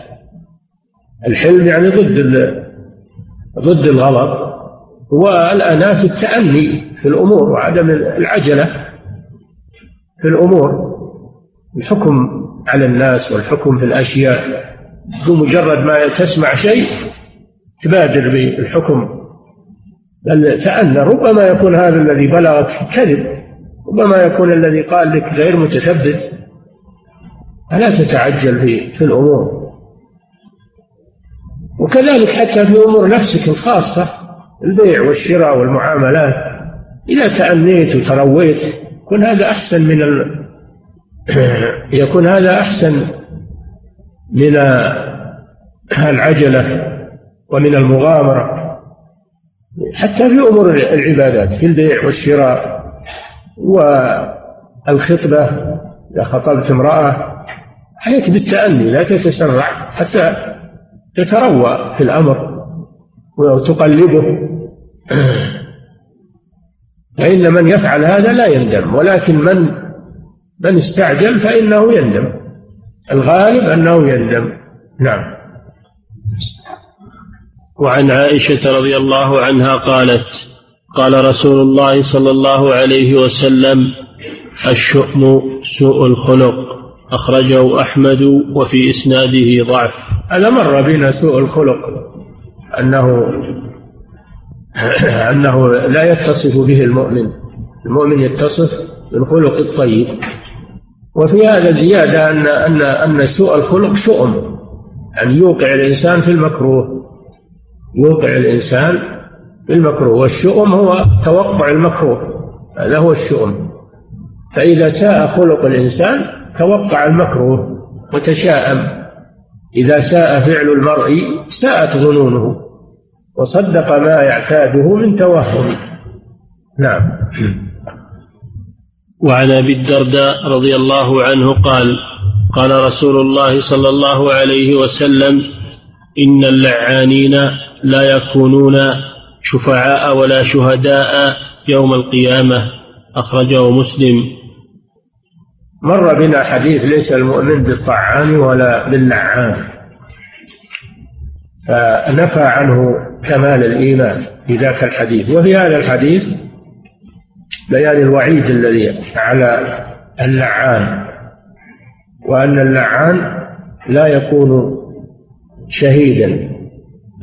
الحلم يعني ضد ضد الغضب والأنات التأني في الأمور وعدم العجلة في الأمور الحكم على الناس والحكم في الأشياء بمجرد ما تسمع شيء تبادر بالحكم بل تأنى ربما يكون هذا الذي بلغك كذب ربما يكون الذي قال لك غير متثبت. فلا تتعجل في في الأمور. وكذلك حتى في أمور نفسك الخاصة البيع والشراء والمعاملات. إذا تأنيت وترويت يكون هذا أحسن من ال... يكون هذا أحسن من العجلة ومن المغامرة. حتى في أمور العبادات في البيع والشراء والخطبة إذا خطبت امرأة عليك بالتأني لا تتسرع حتى تتروى في الأمر وتقلبه. فإن من يفعل هذا لا يندم ولكن من من استعجل فإنه يندم. الغالب أنه يندم. نعم. وعن عائشة رضي الله عنها قالت قال رسول الله صلى الله عليه وسلم الشؤم سوء الخلق. أخرجه أحمد وفي إسناده ضعف. هذا مر بنا سوء الخلق أنه أنه لا يتصف به المؤمن. المؤمن يتصف بالخلق الطيب. وفي هذا زيادة أن أن أن سوء الخلق شؤم. أن يوقع الإنسان في المكروه. يوقع الإنسان في المكروه. والشؤم هو توقع المكروه. هذا هو الشؤم. فإذا ساء خلق الإنسان توقع المكروه وتشاءم. إذا ساء فعل المرء ساءت ظنونه. وصدق ما يعتاده من توهم. نعم. وعن أبي الدرداء رضي الله عنه قال قال رسول الله صلى الله عليه وسلم إن اللعانين لا يكونون شفعاء ولا شهداء يوم القيامة. أخرجه مسلم. مر بنا حديث ليس المؤمن بالطعان ولا باللعان. فنفى عنه كمال الإيمان في ذاك الحديث. وفي هذا الحديث بيان الوعيد الذي على اللعان وأن اللعان لا يكون شهيدا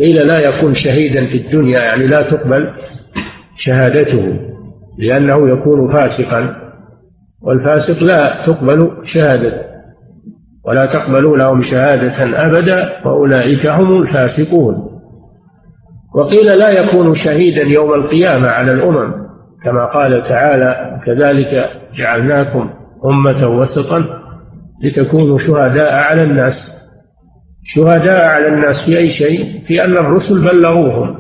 قيل لا يكون شهيدا في الدنيا يعني لا تقبل شهادته لأنه يكون فاسقا والفاسق لا تقبل شهادته ولا تقبلوا لهم شهادة أبدا وأولئك هم الفاسقون. وقيل لا يكون شهيدا يوم القيامة على الأمم كما قال تعالى كذلك جعلناكم أمة وسطا لتكونوا شهداء على الناس. شهداء على الناس في أي شيء؟ في أن الرسل بلغوهم.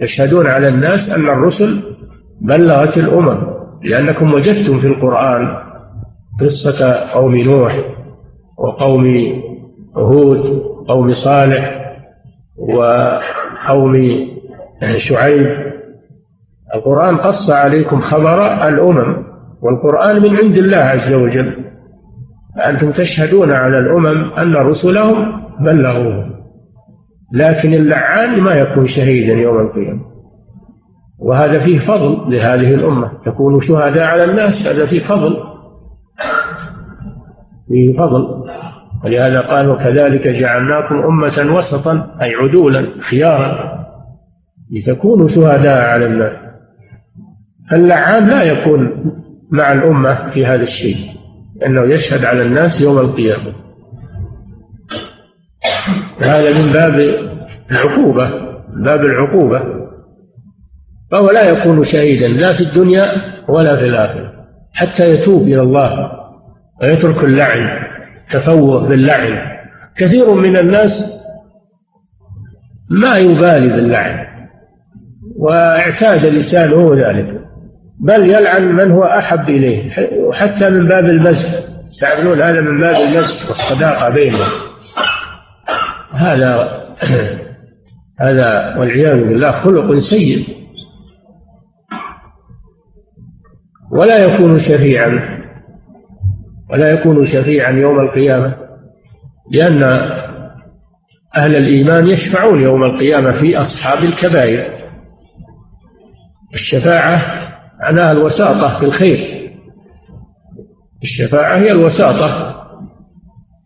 يشهدون على الناس أن الرسل بلغت الأمم لأنكم وجدتم في القرآن قصة قوم نوح. وقوم هود قوم صالح وقوم شعيب. القرآن قص عليكم خبر الأمم والقرآن من عند الله عز وجل. أنتم تشهدون على الأمم أن رسلهم بلغوهم لكن اللعان ما يكون شهيدا يوم القيامة. وهذا فيه فضل لهذه الأمة. تكونوا شهداء على الناس هذا فيه فضل. فيه فضل ولهذا قال وكذلك جعلناكم أمة وسطا أي عدولا خيارا لتكونوا شهداء على الناس. فاللعان لا يكون مع الأمة في هذا الشيء أنه يشهد على الناس يوم القيامة. هذا من باب العقوبة باب العقوبة. فهو لا يكون شهيدا لا في الدنيا ولا في الآخرة حتى يتوب إلى الله. ويترك اللعن تفوه باللعن. كثير من الناس ما يبالي باللعن واعتاد لسانه ذلك بل يلعن من هو أحب إليه وحتى من باب المزح يستعملون هذا من باب المزح والصداقة بينهم هذا هذا والعياذ بالله خلق سيء. ولا يكون شفيعا. ولا يكون شفيعا يوم القيامة لأن أهل الإيمان يشفعون يوم القيامة في أصحاب الكبائر. الشفاعة معناها الوساطة في الخير. الشفاعة هي الوساطة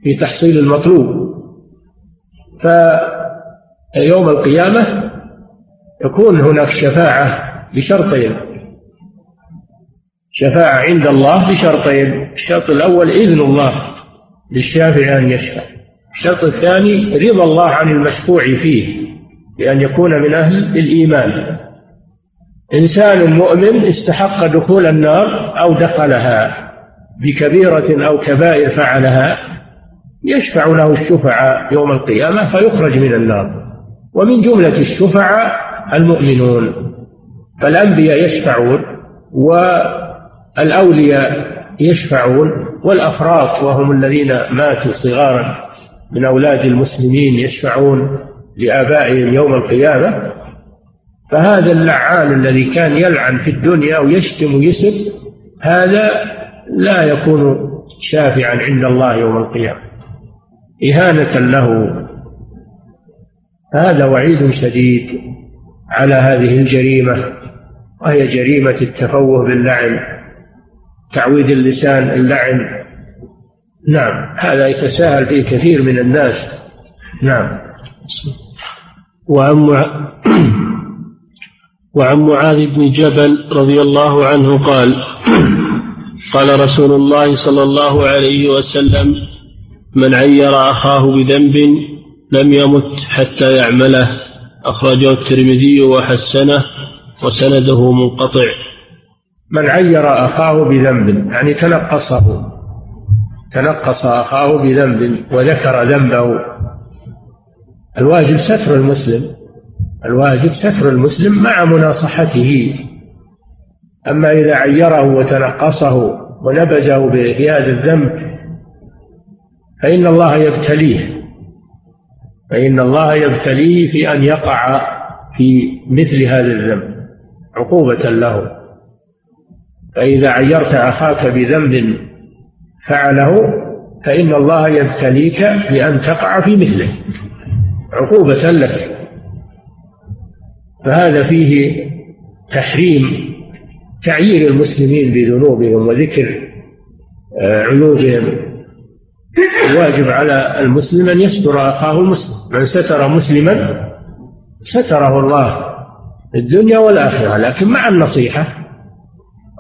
في تحصيل المطلوب. فيوم القيامة يكون هناك شفاعة بشرطين شفاعة عند الله بشرطين. الشرط الأول إذن الله للشافع أن يشفع. الشرط الثاني رضا الله عن المشفوع فيه بأن يكون من أهل الإيمان. إنسان مؤمن استحق دخول النار أو دخلها بكبيرة أو كبائر فعلها يشفع له الشفعاء يوم القيامة فيخرج من النار. ومن جملة الشفعاء المؤمنون. فالأنبياء يشفعون والأولياء يشفعون والأفراط وهم الذين ماتوا صغارا من أولاد المسلمين يشفعون لآبائهم يوم القيامة. فهذا اللعان الذي كان يلعن في الدنيا ويشتم ويسب هذا لا يكون شافعا عند الله يوم القيامة. إهانة له. هذا وعيد شديد على هذه الجريمة وهي جريمة التفوه باللعن. تعويد اللسان اللعن. نعم هذا يتساهل فيه كثير من الناس. نعم. وعن وعن معاذ بن جبل رضي الله عنه قال قال رسول الله صلى الله عليه وسلم من عير أخاه بذنب لم يمت حتى يعمله. أخرجه الترمذي وحسنه وسنده منقطع. من عير أخاه بذنب يعني تنقصه تنقص أخاه بذنب وذكر ذنبه. الواجب ستر المسلم الواجب ستر المسلم مع مناصحته. أما إذا عيره وتنقصه ونبذه بهذا الذنب فإن الله يبتليه فإن الله يبتليه في أن يقع في مثل هذا الذنب عقوبة له. فإذا عيرت أخاك بذنب فعله فإن الله يبتليك بأن تقع في مثله عقوبة لك. فهذا فيه تحريم تعيير المسلمين بذنوبهم وذكر آه، عيوبهم. الواجب على المسلم أن يستر أخاه المسلم من ستر مسلما ستره الله الدنيا والآخرة لكن مع النصيحة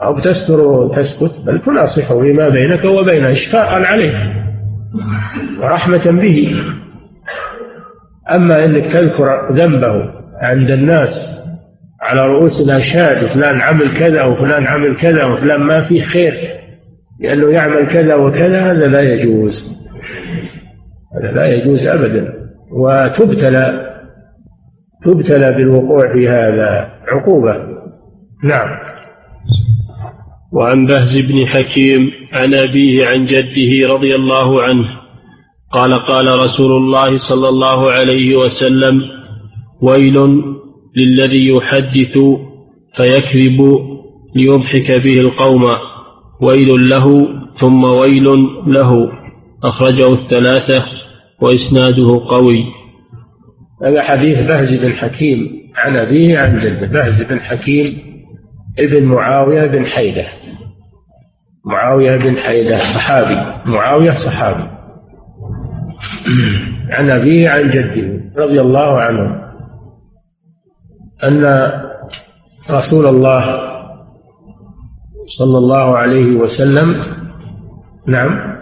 أو تستر وتسكت بل تناصحه فيما بينك وبينه إشفاقا عليه ورحمة به. أما أنك تذكر ذنبه عند الناس على رؤوس الأشهاد وفلان عمل كذا وفلان عمل كذا وفلان ما فيه خير لأنه يعمل كذا وكذا هذا لا يجوز. هذا لا يجوز أبدا. وتبتلى تبتلى بالوقوع في هذا عقوبة. نعم. وعن بهز بن حكيم عن أبيه عن جده رضي الله عنه قال قال رسول الله صلى الله عليه وسلم ويل للذي يحدث فيكذب ليضحك به القوم ويل له ثم ويل له أخرجه الثلاثة وإسناده قوي. هذا حديث بهز بن حكيم عن أبيه عن جده. بهز بن حكيم ابن معاوية بن حيدة. معاوية بن حيدة صحابي. معاوية صحابي. عن أبيه عن جده رضي الله عنه أن رسول الله صلى الله عليه وسلم نعم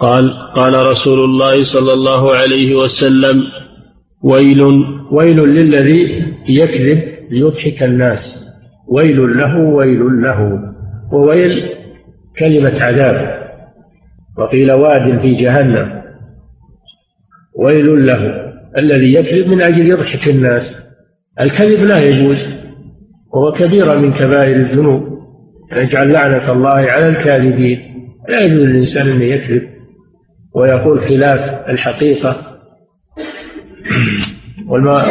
قال قال رسول الله صلى الله عليه وسلم ويل ويل للذي يكذب ليضحك الناس. ويل له ويل له. وويل كلمة عذاب. وقيل واد في جهنم. ويل له الذي يكذب من أجل يضحك الناس. الكذب لا يجوز وهو كبيرة من كبائر الذنوب. يجعل لعنة الله على الكاذبين. لا يجوز للإنسان أن يكذب. ويقول خلاف الحقيقة.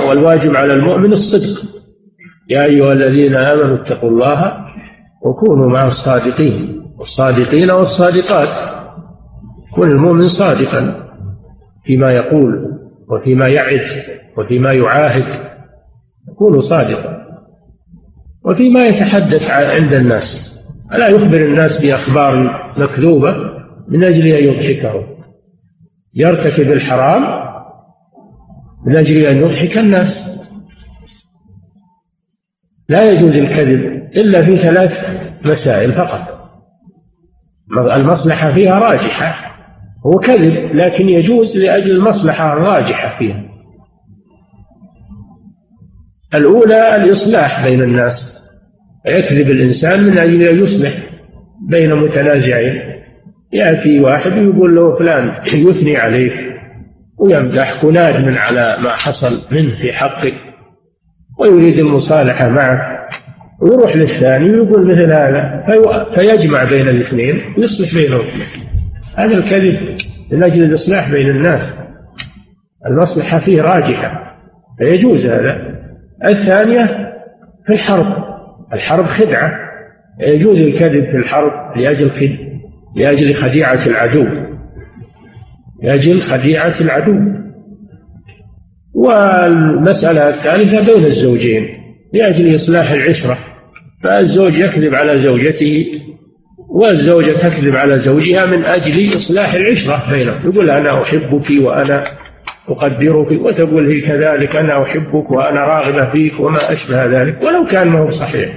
والواجب على المؤمن الصدق. يا أيها الذين آمنوا اتقوا الله وكونوا مع الصادقين والصادقين والصادقات. كن المؤمن صادقا فيما يقول وفيما يعد وفيما يعاهد. يكون صادقا وفيما يتحدث عند الناس. ألا يخبر الناس بأخبار مكذوبة من أجل أن يضحكهم؟ يرتكب الحرام من أجل أن يضحك الناس. لا يجوز الكذب إلا في ثلاث مسائل فقط. المصلحة فيها راجحة هو كذب لكن يجوز لأجل المصلحة الراجحة فيها. الأولى الإصلاح بين الناس يكذب الإنسان من أجل أن يصلح بين متنازعين. يأتي واحد ويقول له فلان يثني عليك ويمدحك ونادم على ما حصل منه في حقك. ويريد المصالحة معك ويروح للثاني ويقول مثل هذا فيجمع بين الاثنين ويصلح بينهم هذا الكذب من أجل الإصلاح بين الناس. المصلحة فيه راجحة فيجوز هذا. الثانية في الحرب الحرب خدعة. يجوز الكذب في الحرب لأجل خد... لأجل خديعة العدو. لأجل خديعة العدو. والمسألة الثالثة بين الزوجين لأجل إصلاح العشرة. فالزوج يكذب على زوجته والزوجة تكذب على زوجها من أجل إصلاح العشرة بينهم. يقول أنا أحبك وأنا أقدرك وتقول هي كذلك أنا أحبك وأنا راغبة فيك وما أشبه ذلك ولو كان ما هو صحيح.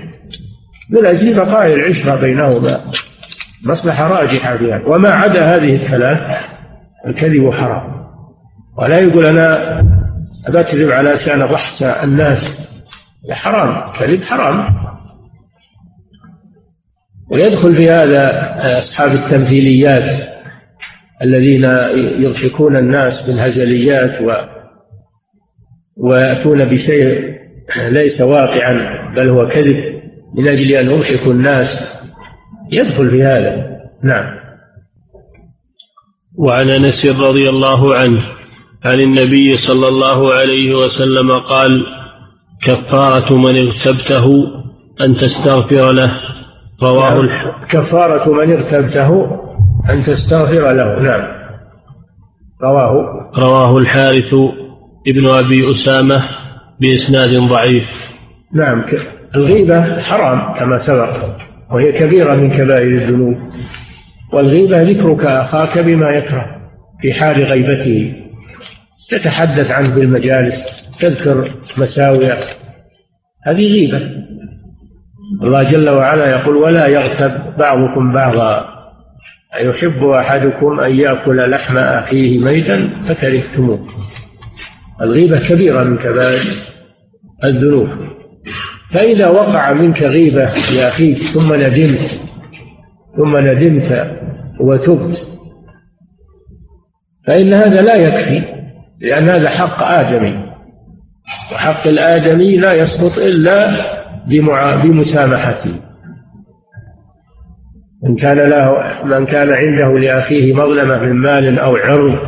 من أجل بقاء العشرة بينهما مصلحة راجحة فيها. وما عدا هذه الثلاث الكذب حرام. ولا يقول أنا بكذب على لسان ضحك الناس. حرام. كذب حرام. ويدخل في هذا أصحاب التمثيليات الذين يضحكون الناس بالهزليات و ويأتون بشيء ليس واقعا بل هو كذب من أجل أن يضحكوا الناس. يدخل في هذا. نعم. وعن أنس رضي الله عنه عن النبي صلى الله عليه وسلم قال كفارة من اغتبته أن تستغفر له. رواه نعم. كفارة من اغتبته أن تستغفر له. نعم. رواه. رواه الحارث ابن أبي أسامة بإسناد ضعيف. نعم. الغيبة حرام كما سبق وهي كبيرة من كبائر الذنوب. والغيبة ذكرك أخاك بما يكره في حال غيبته. تتحدث عنه في المجالس تذكر مساوئه. هذه غيبة. الله جل وعلا يقول ولا يغتب بعضكم بعضا. أيحب أحدكم أن يأكل لحم أخيه ميتا فكرهتموه الغيبة كبيرة من كبائر الذنوب. فإذا وقع منك غيبة لأخيك ثم ندمت ثم ندمت وتبت فإن هذا لا يكفي. لأن هذا حق آدمي. وحق الآدمي لا يسقط إلا بمسامحته. من كان له من كان عنده لأخيه مظلمة من مال أو عرض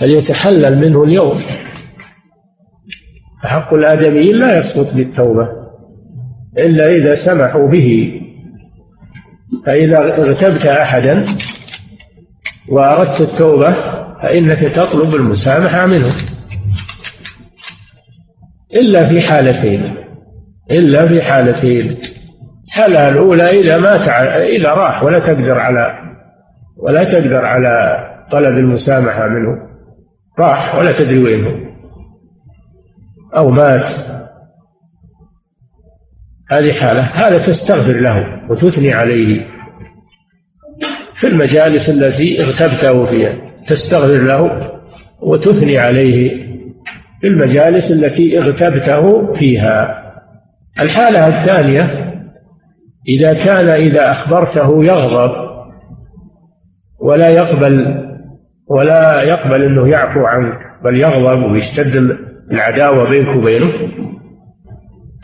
فليتحلل منه اليوم. فحق الآدميين لا يسقط بالتوبة إلا إذا سمحوا به. فإذا اغتبت أحدا وأردت التوبة فإنك تطلب المسامحة منه. إلا في حالتين إلا في حالتين. الحالة الأولى إذا ما إذا راح ولا تقدر على ولا تقدر على طلب المسامحة منه. راح ولا تدري وين هو أو مات. هذه حالة. هذا تستغفر له وتثني عليه. في المجالس التي اغتبته فيها. تستغفر له وتثني عليه في المجالس التي اغتبته فيها. الحالة الثانية إذا كان إذا أخبرته يغضب ولا يقبل ولا يقبل أنه يعفو عنك بل يغضب ويشتد العداوة بينك وبينه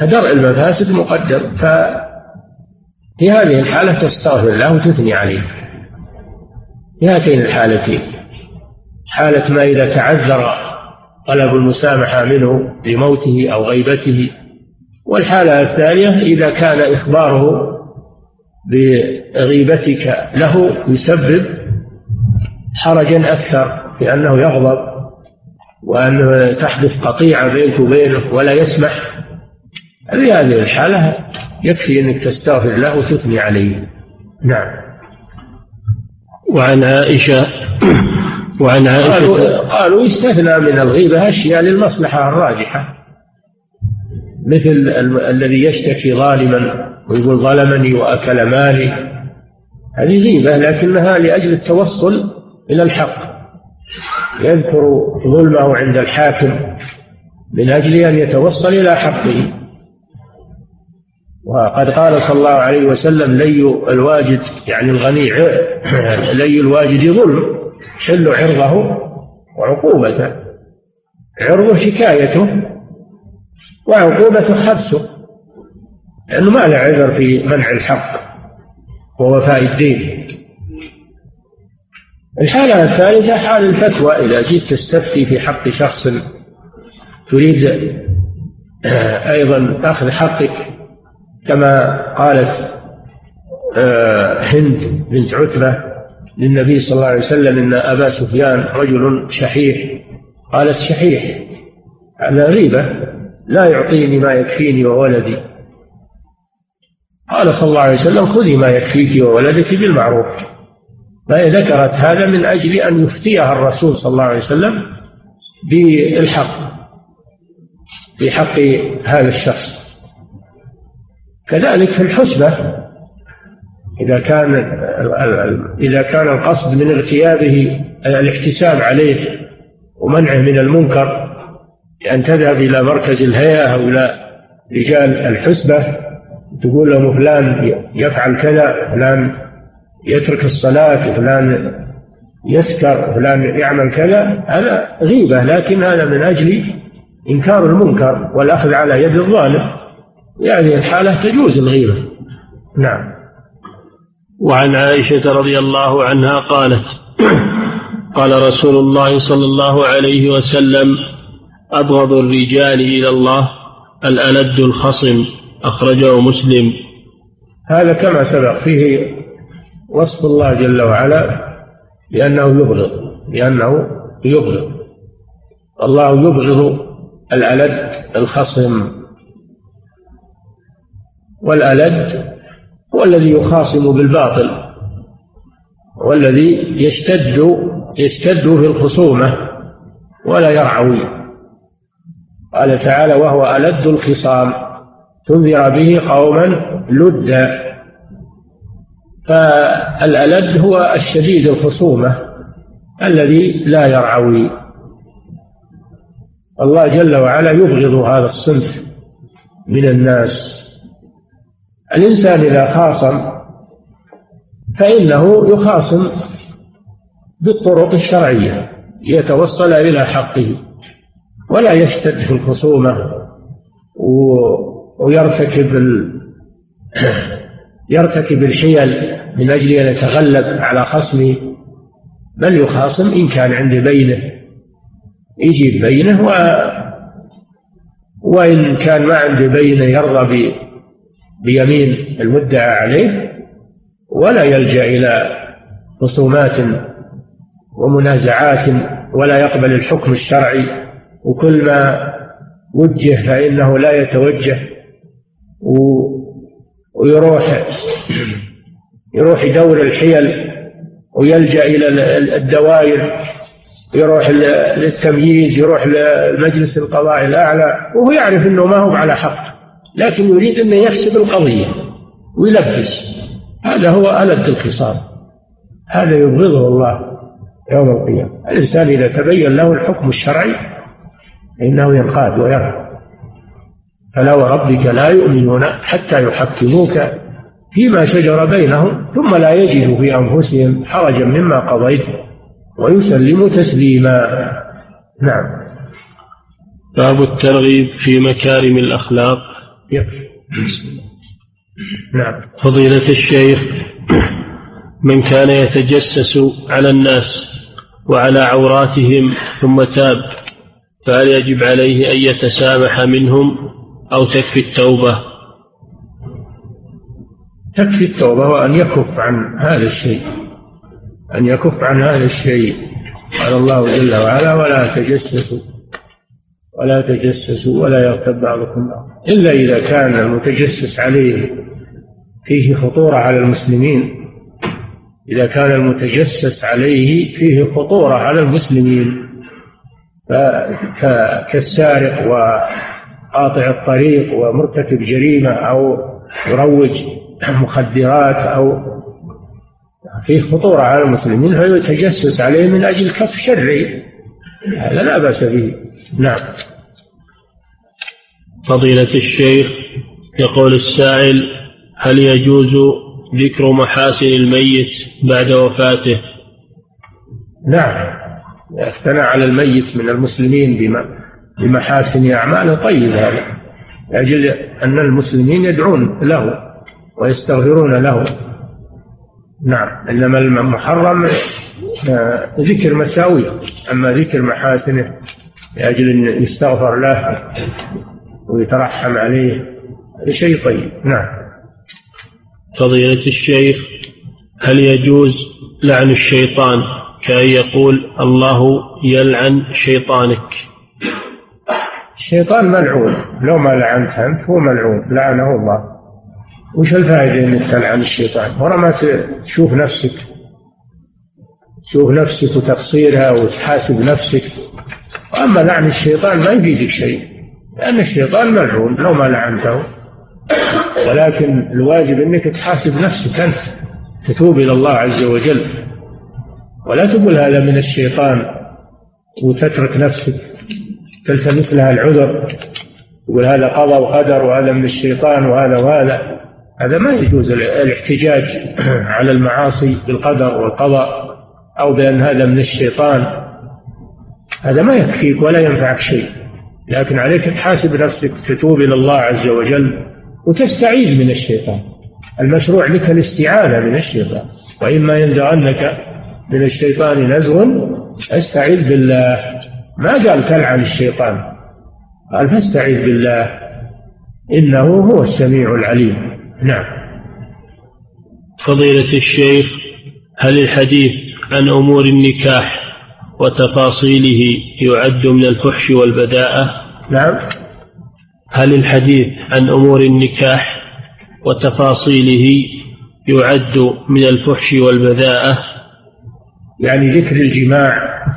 فدرء المفاسد مقدر ففي هذه الحالة تستغفر له وتثني عليه. في هاتين الحالتين. حالة ما إذا تعذر طلب المسامحة منه لموته أو غيبته. والحالة الثانية إذا كان إخباره بغيبتك له يسبب حرجا أكثر لأنه يغضب وأنه تحدث قطيعة بينك وبينه ولا يسمح. في هذه الحالة يكفي أنك تستغفر له وتثني عليه. نعم. وعن عائشة وعن عائشة قالوا, قالوا يستثنى من الغيبة أشياء للمصلحة الراجحة. مثل الذي يشتكي ظالما ويقول ظلمني وأكل مالي. هذه غيبة لكنها لأجل التوصل إلى الحق. يذكر ظلمه عند الحاكم من أجل أن يتوصل إلى حقه. وقد قال صلى الله عليه وسلم لي الواجد يعني الغني لي الواجد ظلم. حل عرضه وعقوبته. عرضه شكايته وعقوبته حبسه لأنه ما له عذر في منع الحق ووفاء الدين. الحالة الثالثة حال الفتوى. إذا جئت تستفتي في حق شخص تريد أيضا أخذ حقك كما قالت آه، هند بنت عتبة للنبي صلى الله عليه وسلم إن أبا سفيان رجل شحيح. قالت شحيح هذا غيبة لا يعطيني ما يكفيني وولدي. قال صلى الله عليه وسلم خذي ما يكفيك وولدك بالمعروف. فهي ذكرت هذا من أجل أن يفتيها الرسول صلى الله عليه وسلم بالحق في حق هذا الشخص. كذلك في الحسبة إذا كان إذا كان القصد من اغتيابه الاحتساب عليه ومنعه من المنكر بأن تذهب إلى مركز الهيئة أو إلى رجال الحسبة تقول لهم فلان يفعل كذا فلان يترك الصلاة فلان يسكر فلان يعمل كذا هذا غيبة لكن هذا من أجل إنكار المنكر والأخذ على يد الظالم. يعني الحالة تجوز الغيبة. نعم. وعن عائشة رضي الله عنها قالت قال رسول الله صلى الله عليه وسلم أبغض الرجال إلى الله الألد الخصم أخرجه مسلم. هذا كما سبق فيه وصف الله جل وعلا بأنه يبغض لأنه يبغض. الله يبغض الألد الخصم والألد هو الذي يخاصم بالباطل والذي يشتد يشتد في الخصومة ولا يرعوي. قال تعالى وهو ألد الخصام. تنذر به قوما لدا. فالألد هو الشديد الخصومة الذي لا يرعوي. الله جل وعلا يبغض هذا الصنف من الناس. الإنسان إذا خاصم فإنه يخاصم بالطرق الشرعية يتوصل إلى حقه ولا يشتد في الخصومة ويرتكب ال... يرتكب الحيل من أجل أن يتغلب على خصمه بل يخاصم إن كان عنده بينه يجيب بينه و... وإن كان ما عنده بينه يرضى. بيمين المدعى عليه ولا يلجأ إلى خصومات ومنازعات ولا يقبل الحكم الشرعي. وكل ما وجه فإنه لا يتوجه ويروح يروح يدور الحيل ويلجأ إلى الدوائر يروح للتمييز يروح لمجلس القضاء الأعلى وهو يعرف أنه ما هو على حق. لكن يريد أن يحسب القضية ويلبس. هذا هو ألد الخصام. هذا يبغضه الله يوم القيامة. الإنسان إذا تبين له الحكم الشرعي فإنه ينقاد ويرهب فلا وربك لا يؤمنون حتى يحكموك فيما شجر بينهم ثم لا يجدوا في أنفسهم حرجا مما قضيت ويسلموا تسليما. نعم. باب الترغيب في مكارم الأخلاق. يكفي نعم. فضيلة الشيخ من كان يتجسس على الناس وعلى عوراتهم ثم تاب فهل يجب عليه أن يتسامح منهم أو تكفي التوبة؟ تكفي التوبة وأن يكف عن هذا الشيء. أن يكف عن هذا الشيء. قال الله جل وعلا ولا تجسسوا ولا تجسسوا ولا يغتب بعضكم بعضا. إلا إذا كان المتجسس عليه فيه خطورة على المسلمين. إذا كان المتجسس عليه فيه خطورة على المسلمين. كالسارق وقاطع الطريق ومرتكب جريمة أو يروج مخدرات أو فيه خطورة على المسلمين فيتجسس عليه من أجل كف شره. هذا لا بأس به. نعم. فضيلة الشيخ يقول السائل هل يجوز ذكر محاسن الميت بعد وفاته؟ نعم. يثنى على الميت من المسلمين بمحاسن أعماله طيب هذا لأجل أن المسلمين يدعون له ويستغفرون له. نعم. إنما المحرم آه، ذكر مساويه. أما ذكر محاسنه لأجل أن يستغفر له ويترحم عليه. هذا شيء طيب. نعم. فضيلة الشيخ هل يجوز لعن الشيطان كأن يقول الله يلعن شيطانك؟ الشيطان ملعون. لو ما لعنت أنت هو ملعون. لعنه الله. وش الفائدة انك تلعن الشيطان؟ ورا ما تشوف نفسك. تشوف نفسك وتقصيرها وتحاسب نفسك. واما لعن الشيطان ما يفيدك شيء لأن الشيطان ملعون لو ما لعنته. ولكن الواجب إنك تحاسب نفسك أنت تتوب إلى الله عز وجل. ولا تقول هذا من الشيطان وتترك نفسك تلتمس لها العذر تقول هذا قضى وقدر وهذا من الشيطان وهذا وهذا. هذا ما يجوز الاحتجاج على المعاصي بالقدر والقضاء أو بأن هذا من الشيطان. هذا ما يكفيك ولا ينفعك شيء. لكن عليك تحاسب نفسك تتوب إلى الله عز وجل وتستعيذ من الشيطان. المشروع لك الاستعاذة من الشيطان. وإما ينزغنك من الشيطان نزغ استعذ بالله. ما قال تلعن الشيطان؟ قال فاستعذ بالله إنه هو السميع العليم. نعم. فضيلة الشيخ هل الحديث عن أمور النكاح وتفاصيله يعد من الفحش والبداءة. نعم. هل الحديث عن أمور النكاح وتفاصيله يعد من الفحش والبذاءة يعني ذكر الجماع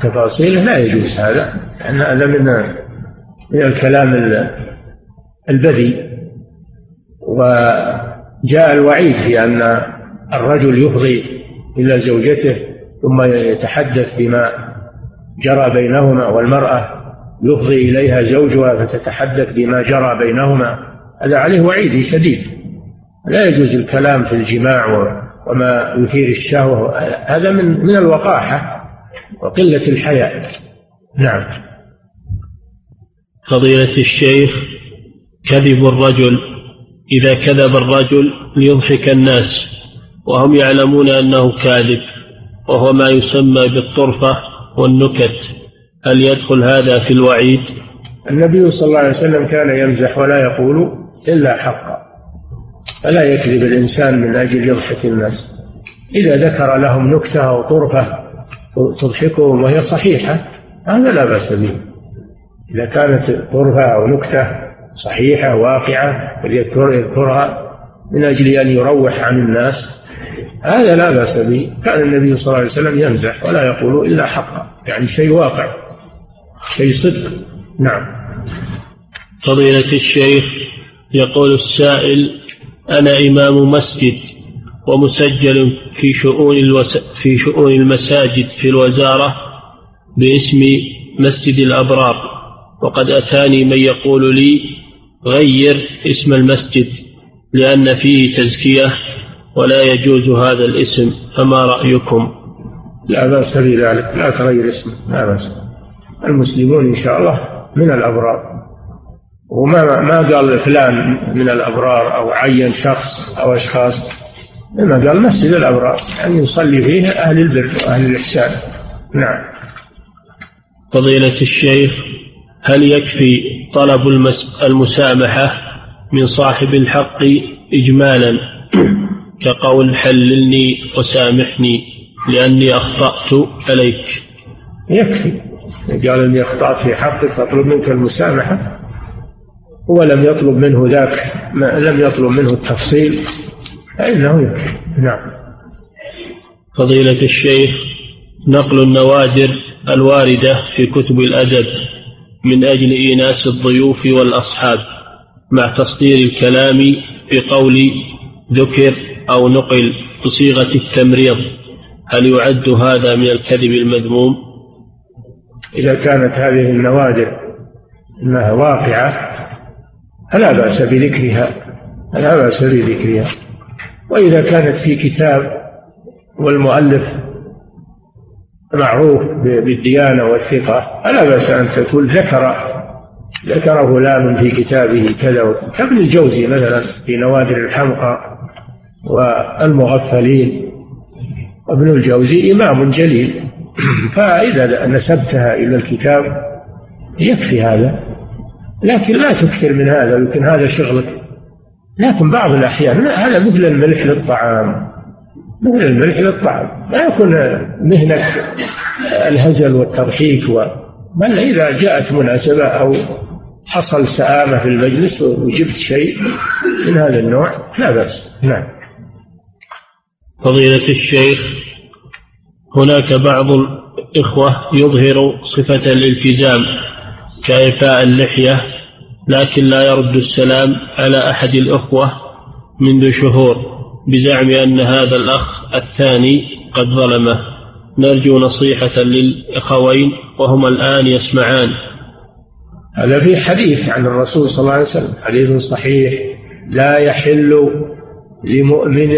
تفاصيله لا يجوز هذا لأن هذا من من الكلام البذيء. وجاء الوعيد في أن الرجل يفضي إلى زوجته ثم يتحدث بما جرى بينهما والمرأة يفضي إليها زوجها فتتحدث بما جرى بينهما. هذا عليه وعيد شديد. لا يجوز الكلام في الجماع وما يثير الشهوة. هذا من من الوقاحة وقلة الحياء. نعم. فضيلة الشيخ كذب الرجل. إذا كذب الرجل ليضحك الناس وهم يعلمون أنه كاذب وهو ما يسمى بالطرفة والنكت. هل يدخل هذا في الوعيد؟ النبي صلى الله عليه وسلم كان يمزح ولا يقول إلا حقا. فلا يكذب الإنسان من أجل يضحك الناس. إذا ذكر لهم نكتة أو طرفة تضحكهم وهي صحيحة هذا لا بأس به. إذا كانت طرفة أو نكتة صحيحة واقعة يذكرها من أجل أن يروح عن الناس. هذا لا بأس به. كان النبي صلى الله عليه وسلم يمزح ولا يقول إلا حقا. يعني شيء واقع شيء صدق. نعم. فضيلة الشيخ يقول السائل أنا إمام مسجد ومسجل في شؤون الوس... في شؤون المساجد في الوزارة باسم مسجد الأبرار وقد أتاني من يقول لي غير اسم المسجد لأن فيه تزكية ولا يجوز هذا الاسم فما رأيكم؟ لا بأس بذلك لا تغير اسمه لا بأس. المسلمون إن شاء الله من الأبرار. وما ما قال فلان من الأبرار أو عين شخص أو أشخاص إنما قال مسجد الأبرار يعني يصلي فيه أهل البر وأهل الإحسان. نعم. فضيلة الشيخ هل يكفي طلب المسامحة من صاحب الحق إجمالا؟ كقول حللني وسامحني لأني أخطأت عليك. يكفي. قال إني أخطأت في حقك فأطلب منك المسامحة. ولم يطلب منه ذاك لم يطلب منه التفصيل فإنه يكفي. نعم. فضيلة الشيخ نقل النوادر الواردة في كتب الأدب من أجل إيناس الضيوف والأصحاب مع تصدير الكلام بقول ذكر أو نقل بصيغة التمريض. هل يعد هذا من الكذب المذموم؟ إذا كانت هذه النوادر أنها واقعة فلا بأس بذكرها لا بأس بذكرها. وإذا كانت في كتاب والمؤلف معروف بالديانة والثقة فلا بأس أن تقول ذكر ذكر فلان في كتابه كذا. كابن الجوزي مثلا في نوادر الحمقى والمغفلين. ابن الجوزي إمام جليل. فإذا نسبتها إلى الكتاب يكفي هذا. لكن لا تكثر من هذا يمكن هذا شغلك. لكن بعض الأحيان هذا مثل الملح للطعام. مثل الملح للطعام. لا يكون مهنة الهزل والتضحيك و... بل إذا جاءت مناسبة أو حصل سآمة في المجلس وجبت شيء من هذا النوع لا بأس. نعم. فضيلة الشيخ هناك بعض الإخوة يظهر صفة الالتزام كإعفاء اللحية لكن لا يرد السلام على أحد الأخوة منذ شهور بزعم أن هذا الأخ الثاني قد ظلمه. نرجو نصيحة للأخوين وهما الآن يسمعان. هذا في حديث عن الرسول صلى الله عليه وسلم حديث صحيح لا يحل لمؤمن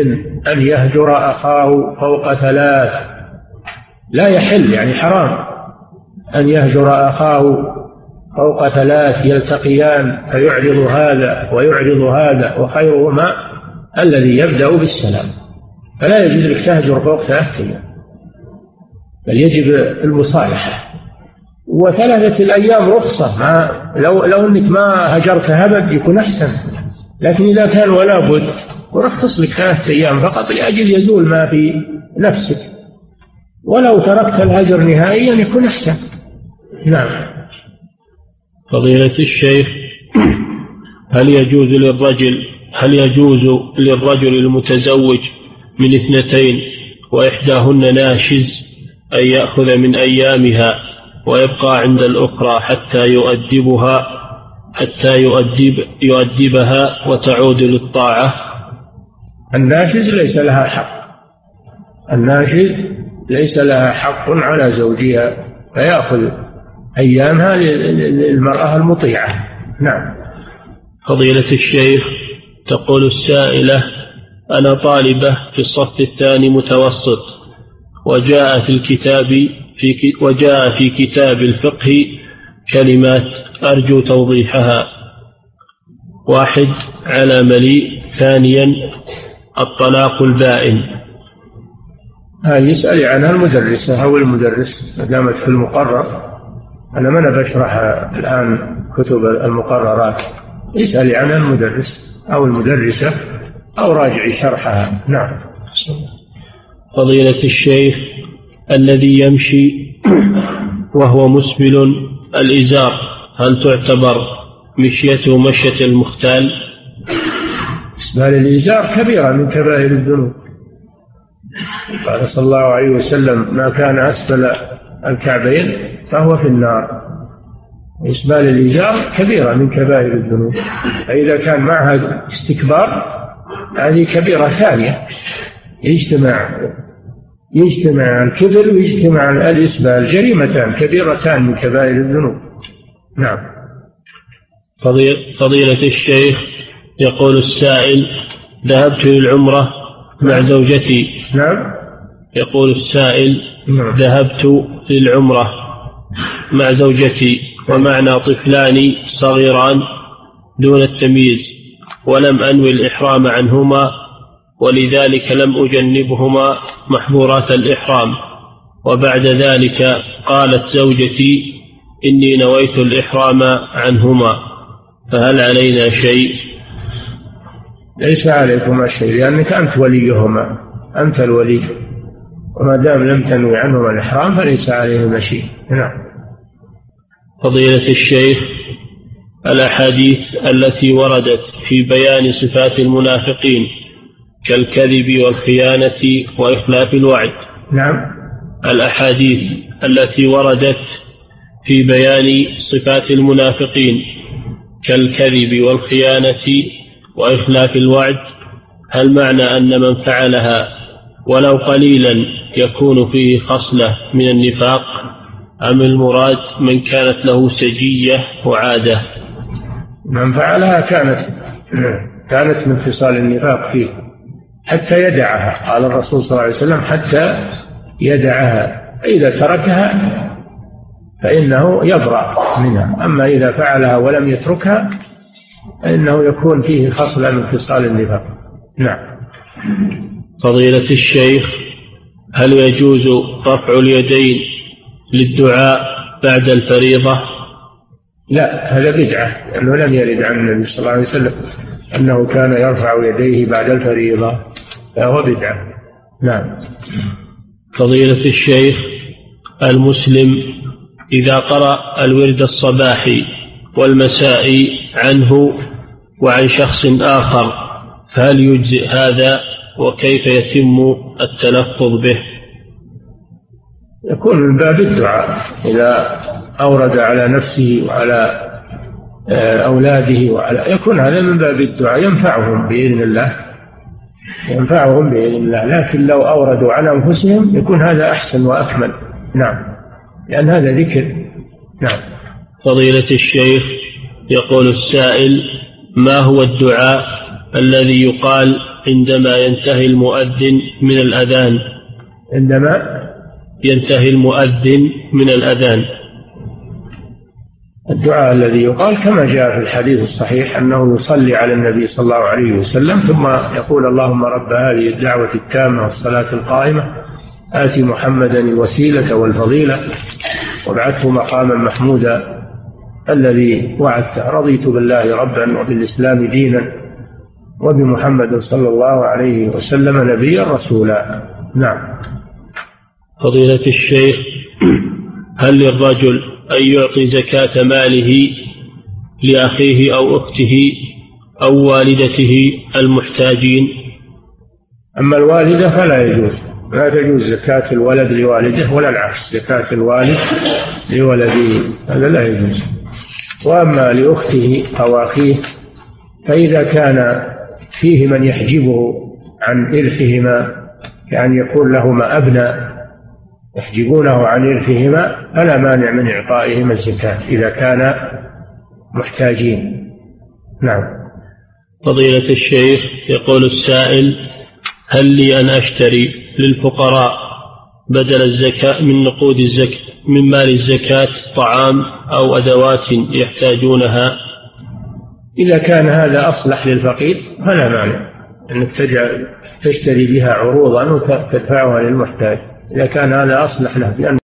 أن يهجر أخاه فوق ثلاث. لا يحل يعني حرام أن يهجر أخاه فوق ثلاث يلتقيان فيعرض هذا ويعرض هذا وخيرهما الذي يبدأ بالسلام. فلا يجوز لك تهجر فوق ثلاث أيام بل يجب المصالحة. وثلاثة الأيام رخصة ما لو لو أنك ما هجرت أبد يكون أحسن لكن إذا كان ولا بد ورخص لك ثلاثة أيام فقط لأجل يزول ما في نفسك. ولو تركت الهجر نهائيا يكون أحسن. نعم. فضيلة الشيخ هل يجوز للرجل هل يجوز للرجل المتزوج من اثنتين وإحداهن ناشز أن يأخذ من أيامها ويبقى عند الأخرى حتى يؤدبها حتى يؤدب يؤدبها وتعود للطاعة؟ الناشز ليس لها حق. الناشز ليس لها حق على زوجها فيأخذ أيامها للمرأة المطيعة. نعم. فضيلة الشيخ تقول السائلة أنا طالبة في الصف الثاني متوسط وجاء في الكتاب في وجاء في كتاب الفقه كلمات أرجو توضيحها. واحد على مليء ثانيا الطلاق البائن. هذه يسأل عنها المدرسة أو المدرس ما دامت في المقرر. أنا ما أنا بشرح الآن كتب المقررات. اسألي عنها المدرس أو المدرسة أو راجعي شرحها. نعم. فضيلة الشيخ الذي يمشي وهو مسبل الإزار هل تعتبر مشيته مشية المختال؟ إسبال الإزار كبيرة من كبائر الذنوب. قال صلى الله عليه وسلم ما كان أسفل الكعبين فهو في النار. إسبال الإزار كبيرة من كبائر الذنوب. فإذا كان معها استكبار هذه كبيرة ثانية. يجتمع يجتمع الكبر ويجتمع الإسبال جريمتان كبيرتان من كبائر الذنوب. نعم. فضيلة الشيخ يقول السائل ذهبت للعمرة مع نعم. زوجتي نعم يقول السائل نعم. ذهبت للعمرة مع زوجتي ومعنا طفلان صغيران دون التمييز ولم أنوي الإحرام عنهما ولذلك لم أجنبهما محظورات الإحرام وبعد ذلك قالت زوجتي إني نويت الإحرام عنهما فهل علينا شيء ليس عليكما شيء لأنك أنت وليهما أنت الولي. وما دام لم تنوي عنهما الإحرام فليس عليهما شيء. نعم. فضيلة الشيخ الأحاديث التي وردت في بيان صفات المنافقين كالكذب والخيانة وإخلاف الوعد. نعم. الأحاديث التي وردت في بيان صفات المنافقين كالكذب والخيانة وإخلاف الوعد هل معنى أن من فعلها ولو قليلا يكون فيه خصلة من النفاق؟ أم المراد من كانت له سجية وعادة؟ من فعلها كانت كانت من خصال النفاق فيه حتى يدعها. قال الرسول صلى الله عليه وسلم حتى يدعها. فإذا تركها فإنه يبرأ منها. أما إذا فعلها ولم يتركها فإنه يكون فيه خصلة من خصال النفاق. نعم. فضيلة الشيخ هل يجوز رفع اليدين للدعاء بعد الفريضة؟ لا هذا بدعة لأنه لم يرد عن النبي صلى الله عليه وسلم أنه كان يرفع يديه بعد الفريضة فهو بدعة. نعم. فضيلة الشيخ المسلم إذا قرأ الورد الصباحي والمسائي عنه وعن شخص آخر فهل يجزئ هذا وكيف يتم التلفظ به؟ يكون من باب الدعاء إذا أورد على نفسه وعلى آه، أولاده وعلى يكون هذا من باب الدعاء ينفعهم بإذن الله ينفعهم بإذن الله لكن لو أوردوا على أنفسهم يكون هذا أحسن وأكمل. نعم لأن هذا ذكر. نعم. فضيلة الشيخ يقول السائل ما هو الدعاء الذي يقال عندما ينتهي المؤذن من الأذان؟ عندما ينتهي المؤذن من الأذان. الدعاء الذي يقال كما جاء في الحديث الصحيح أنه يصلي على النبي صلى الله عليه وسلم ثم يقول اللهم رب هذه الدعوة التامة والصلاة القائمة آت محمدا الوسيلة والفضيلة وابعثه مقاما محمودا. الذي وعدته رضيت بالله ربا وبالإسلام دينا وبمحمد صلى الله عليه وسلم نبيا رسولا. نعم. فضيلة الشيخ هل للرجل أن يعطي زكاة ماله لأخيه أو أخته أو والدته المحتاجين؟ أما الوالدة فلا يجوز. لا تجوز زكاة الولد لوالده ولا العكس زكاة الوالد لولده هذا لا يجوز. وأما لأخته أو أخيه فإذا كان فيه من يحجبه عن إرثهما كأن يكون لهما أبناء يحجبونه عن إرثهما فلا مانع من إعطائهما الزكاة إذا كان محتاجين. نعم. فضيلة الشيخ يقول السائل هل لي أن أشتري للفقراء بدل الزكاة من نقود الزكاة من مال الزكاة طعام أو أدوات يحتاجونها. إذا كان هذا أصلح للفقير فلا مانع أنك تجعل تشتري بها عروضا وتدفعها للمحتاج. إذا كان هذا أصلح له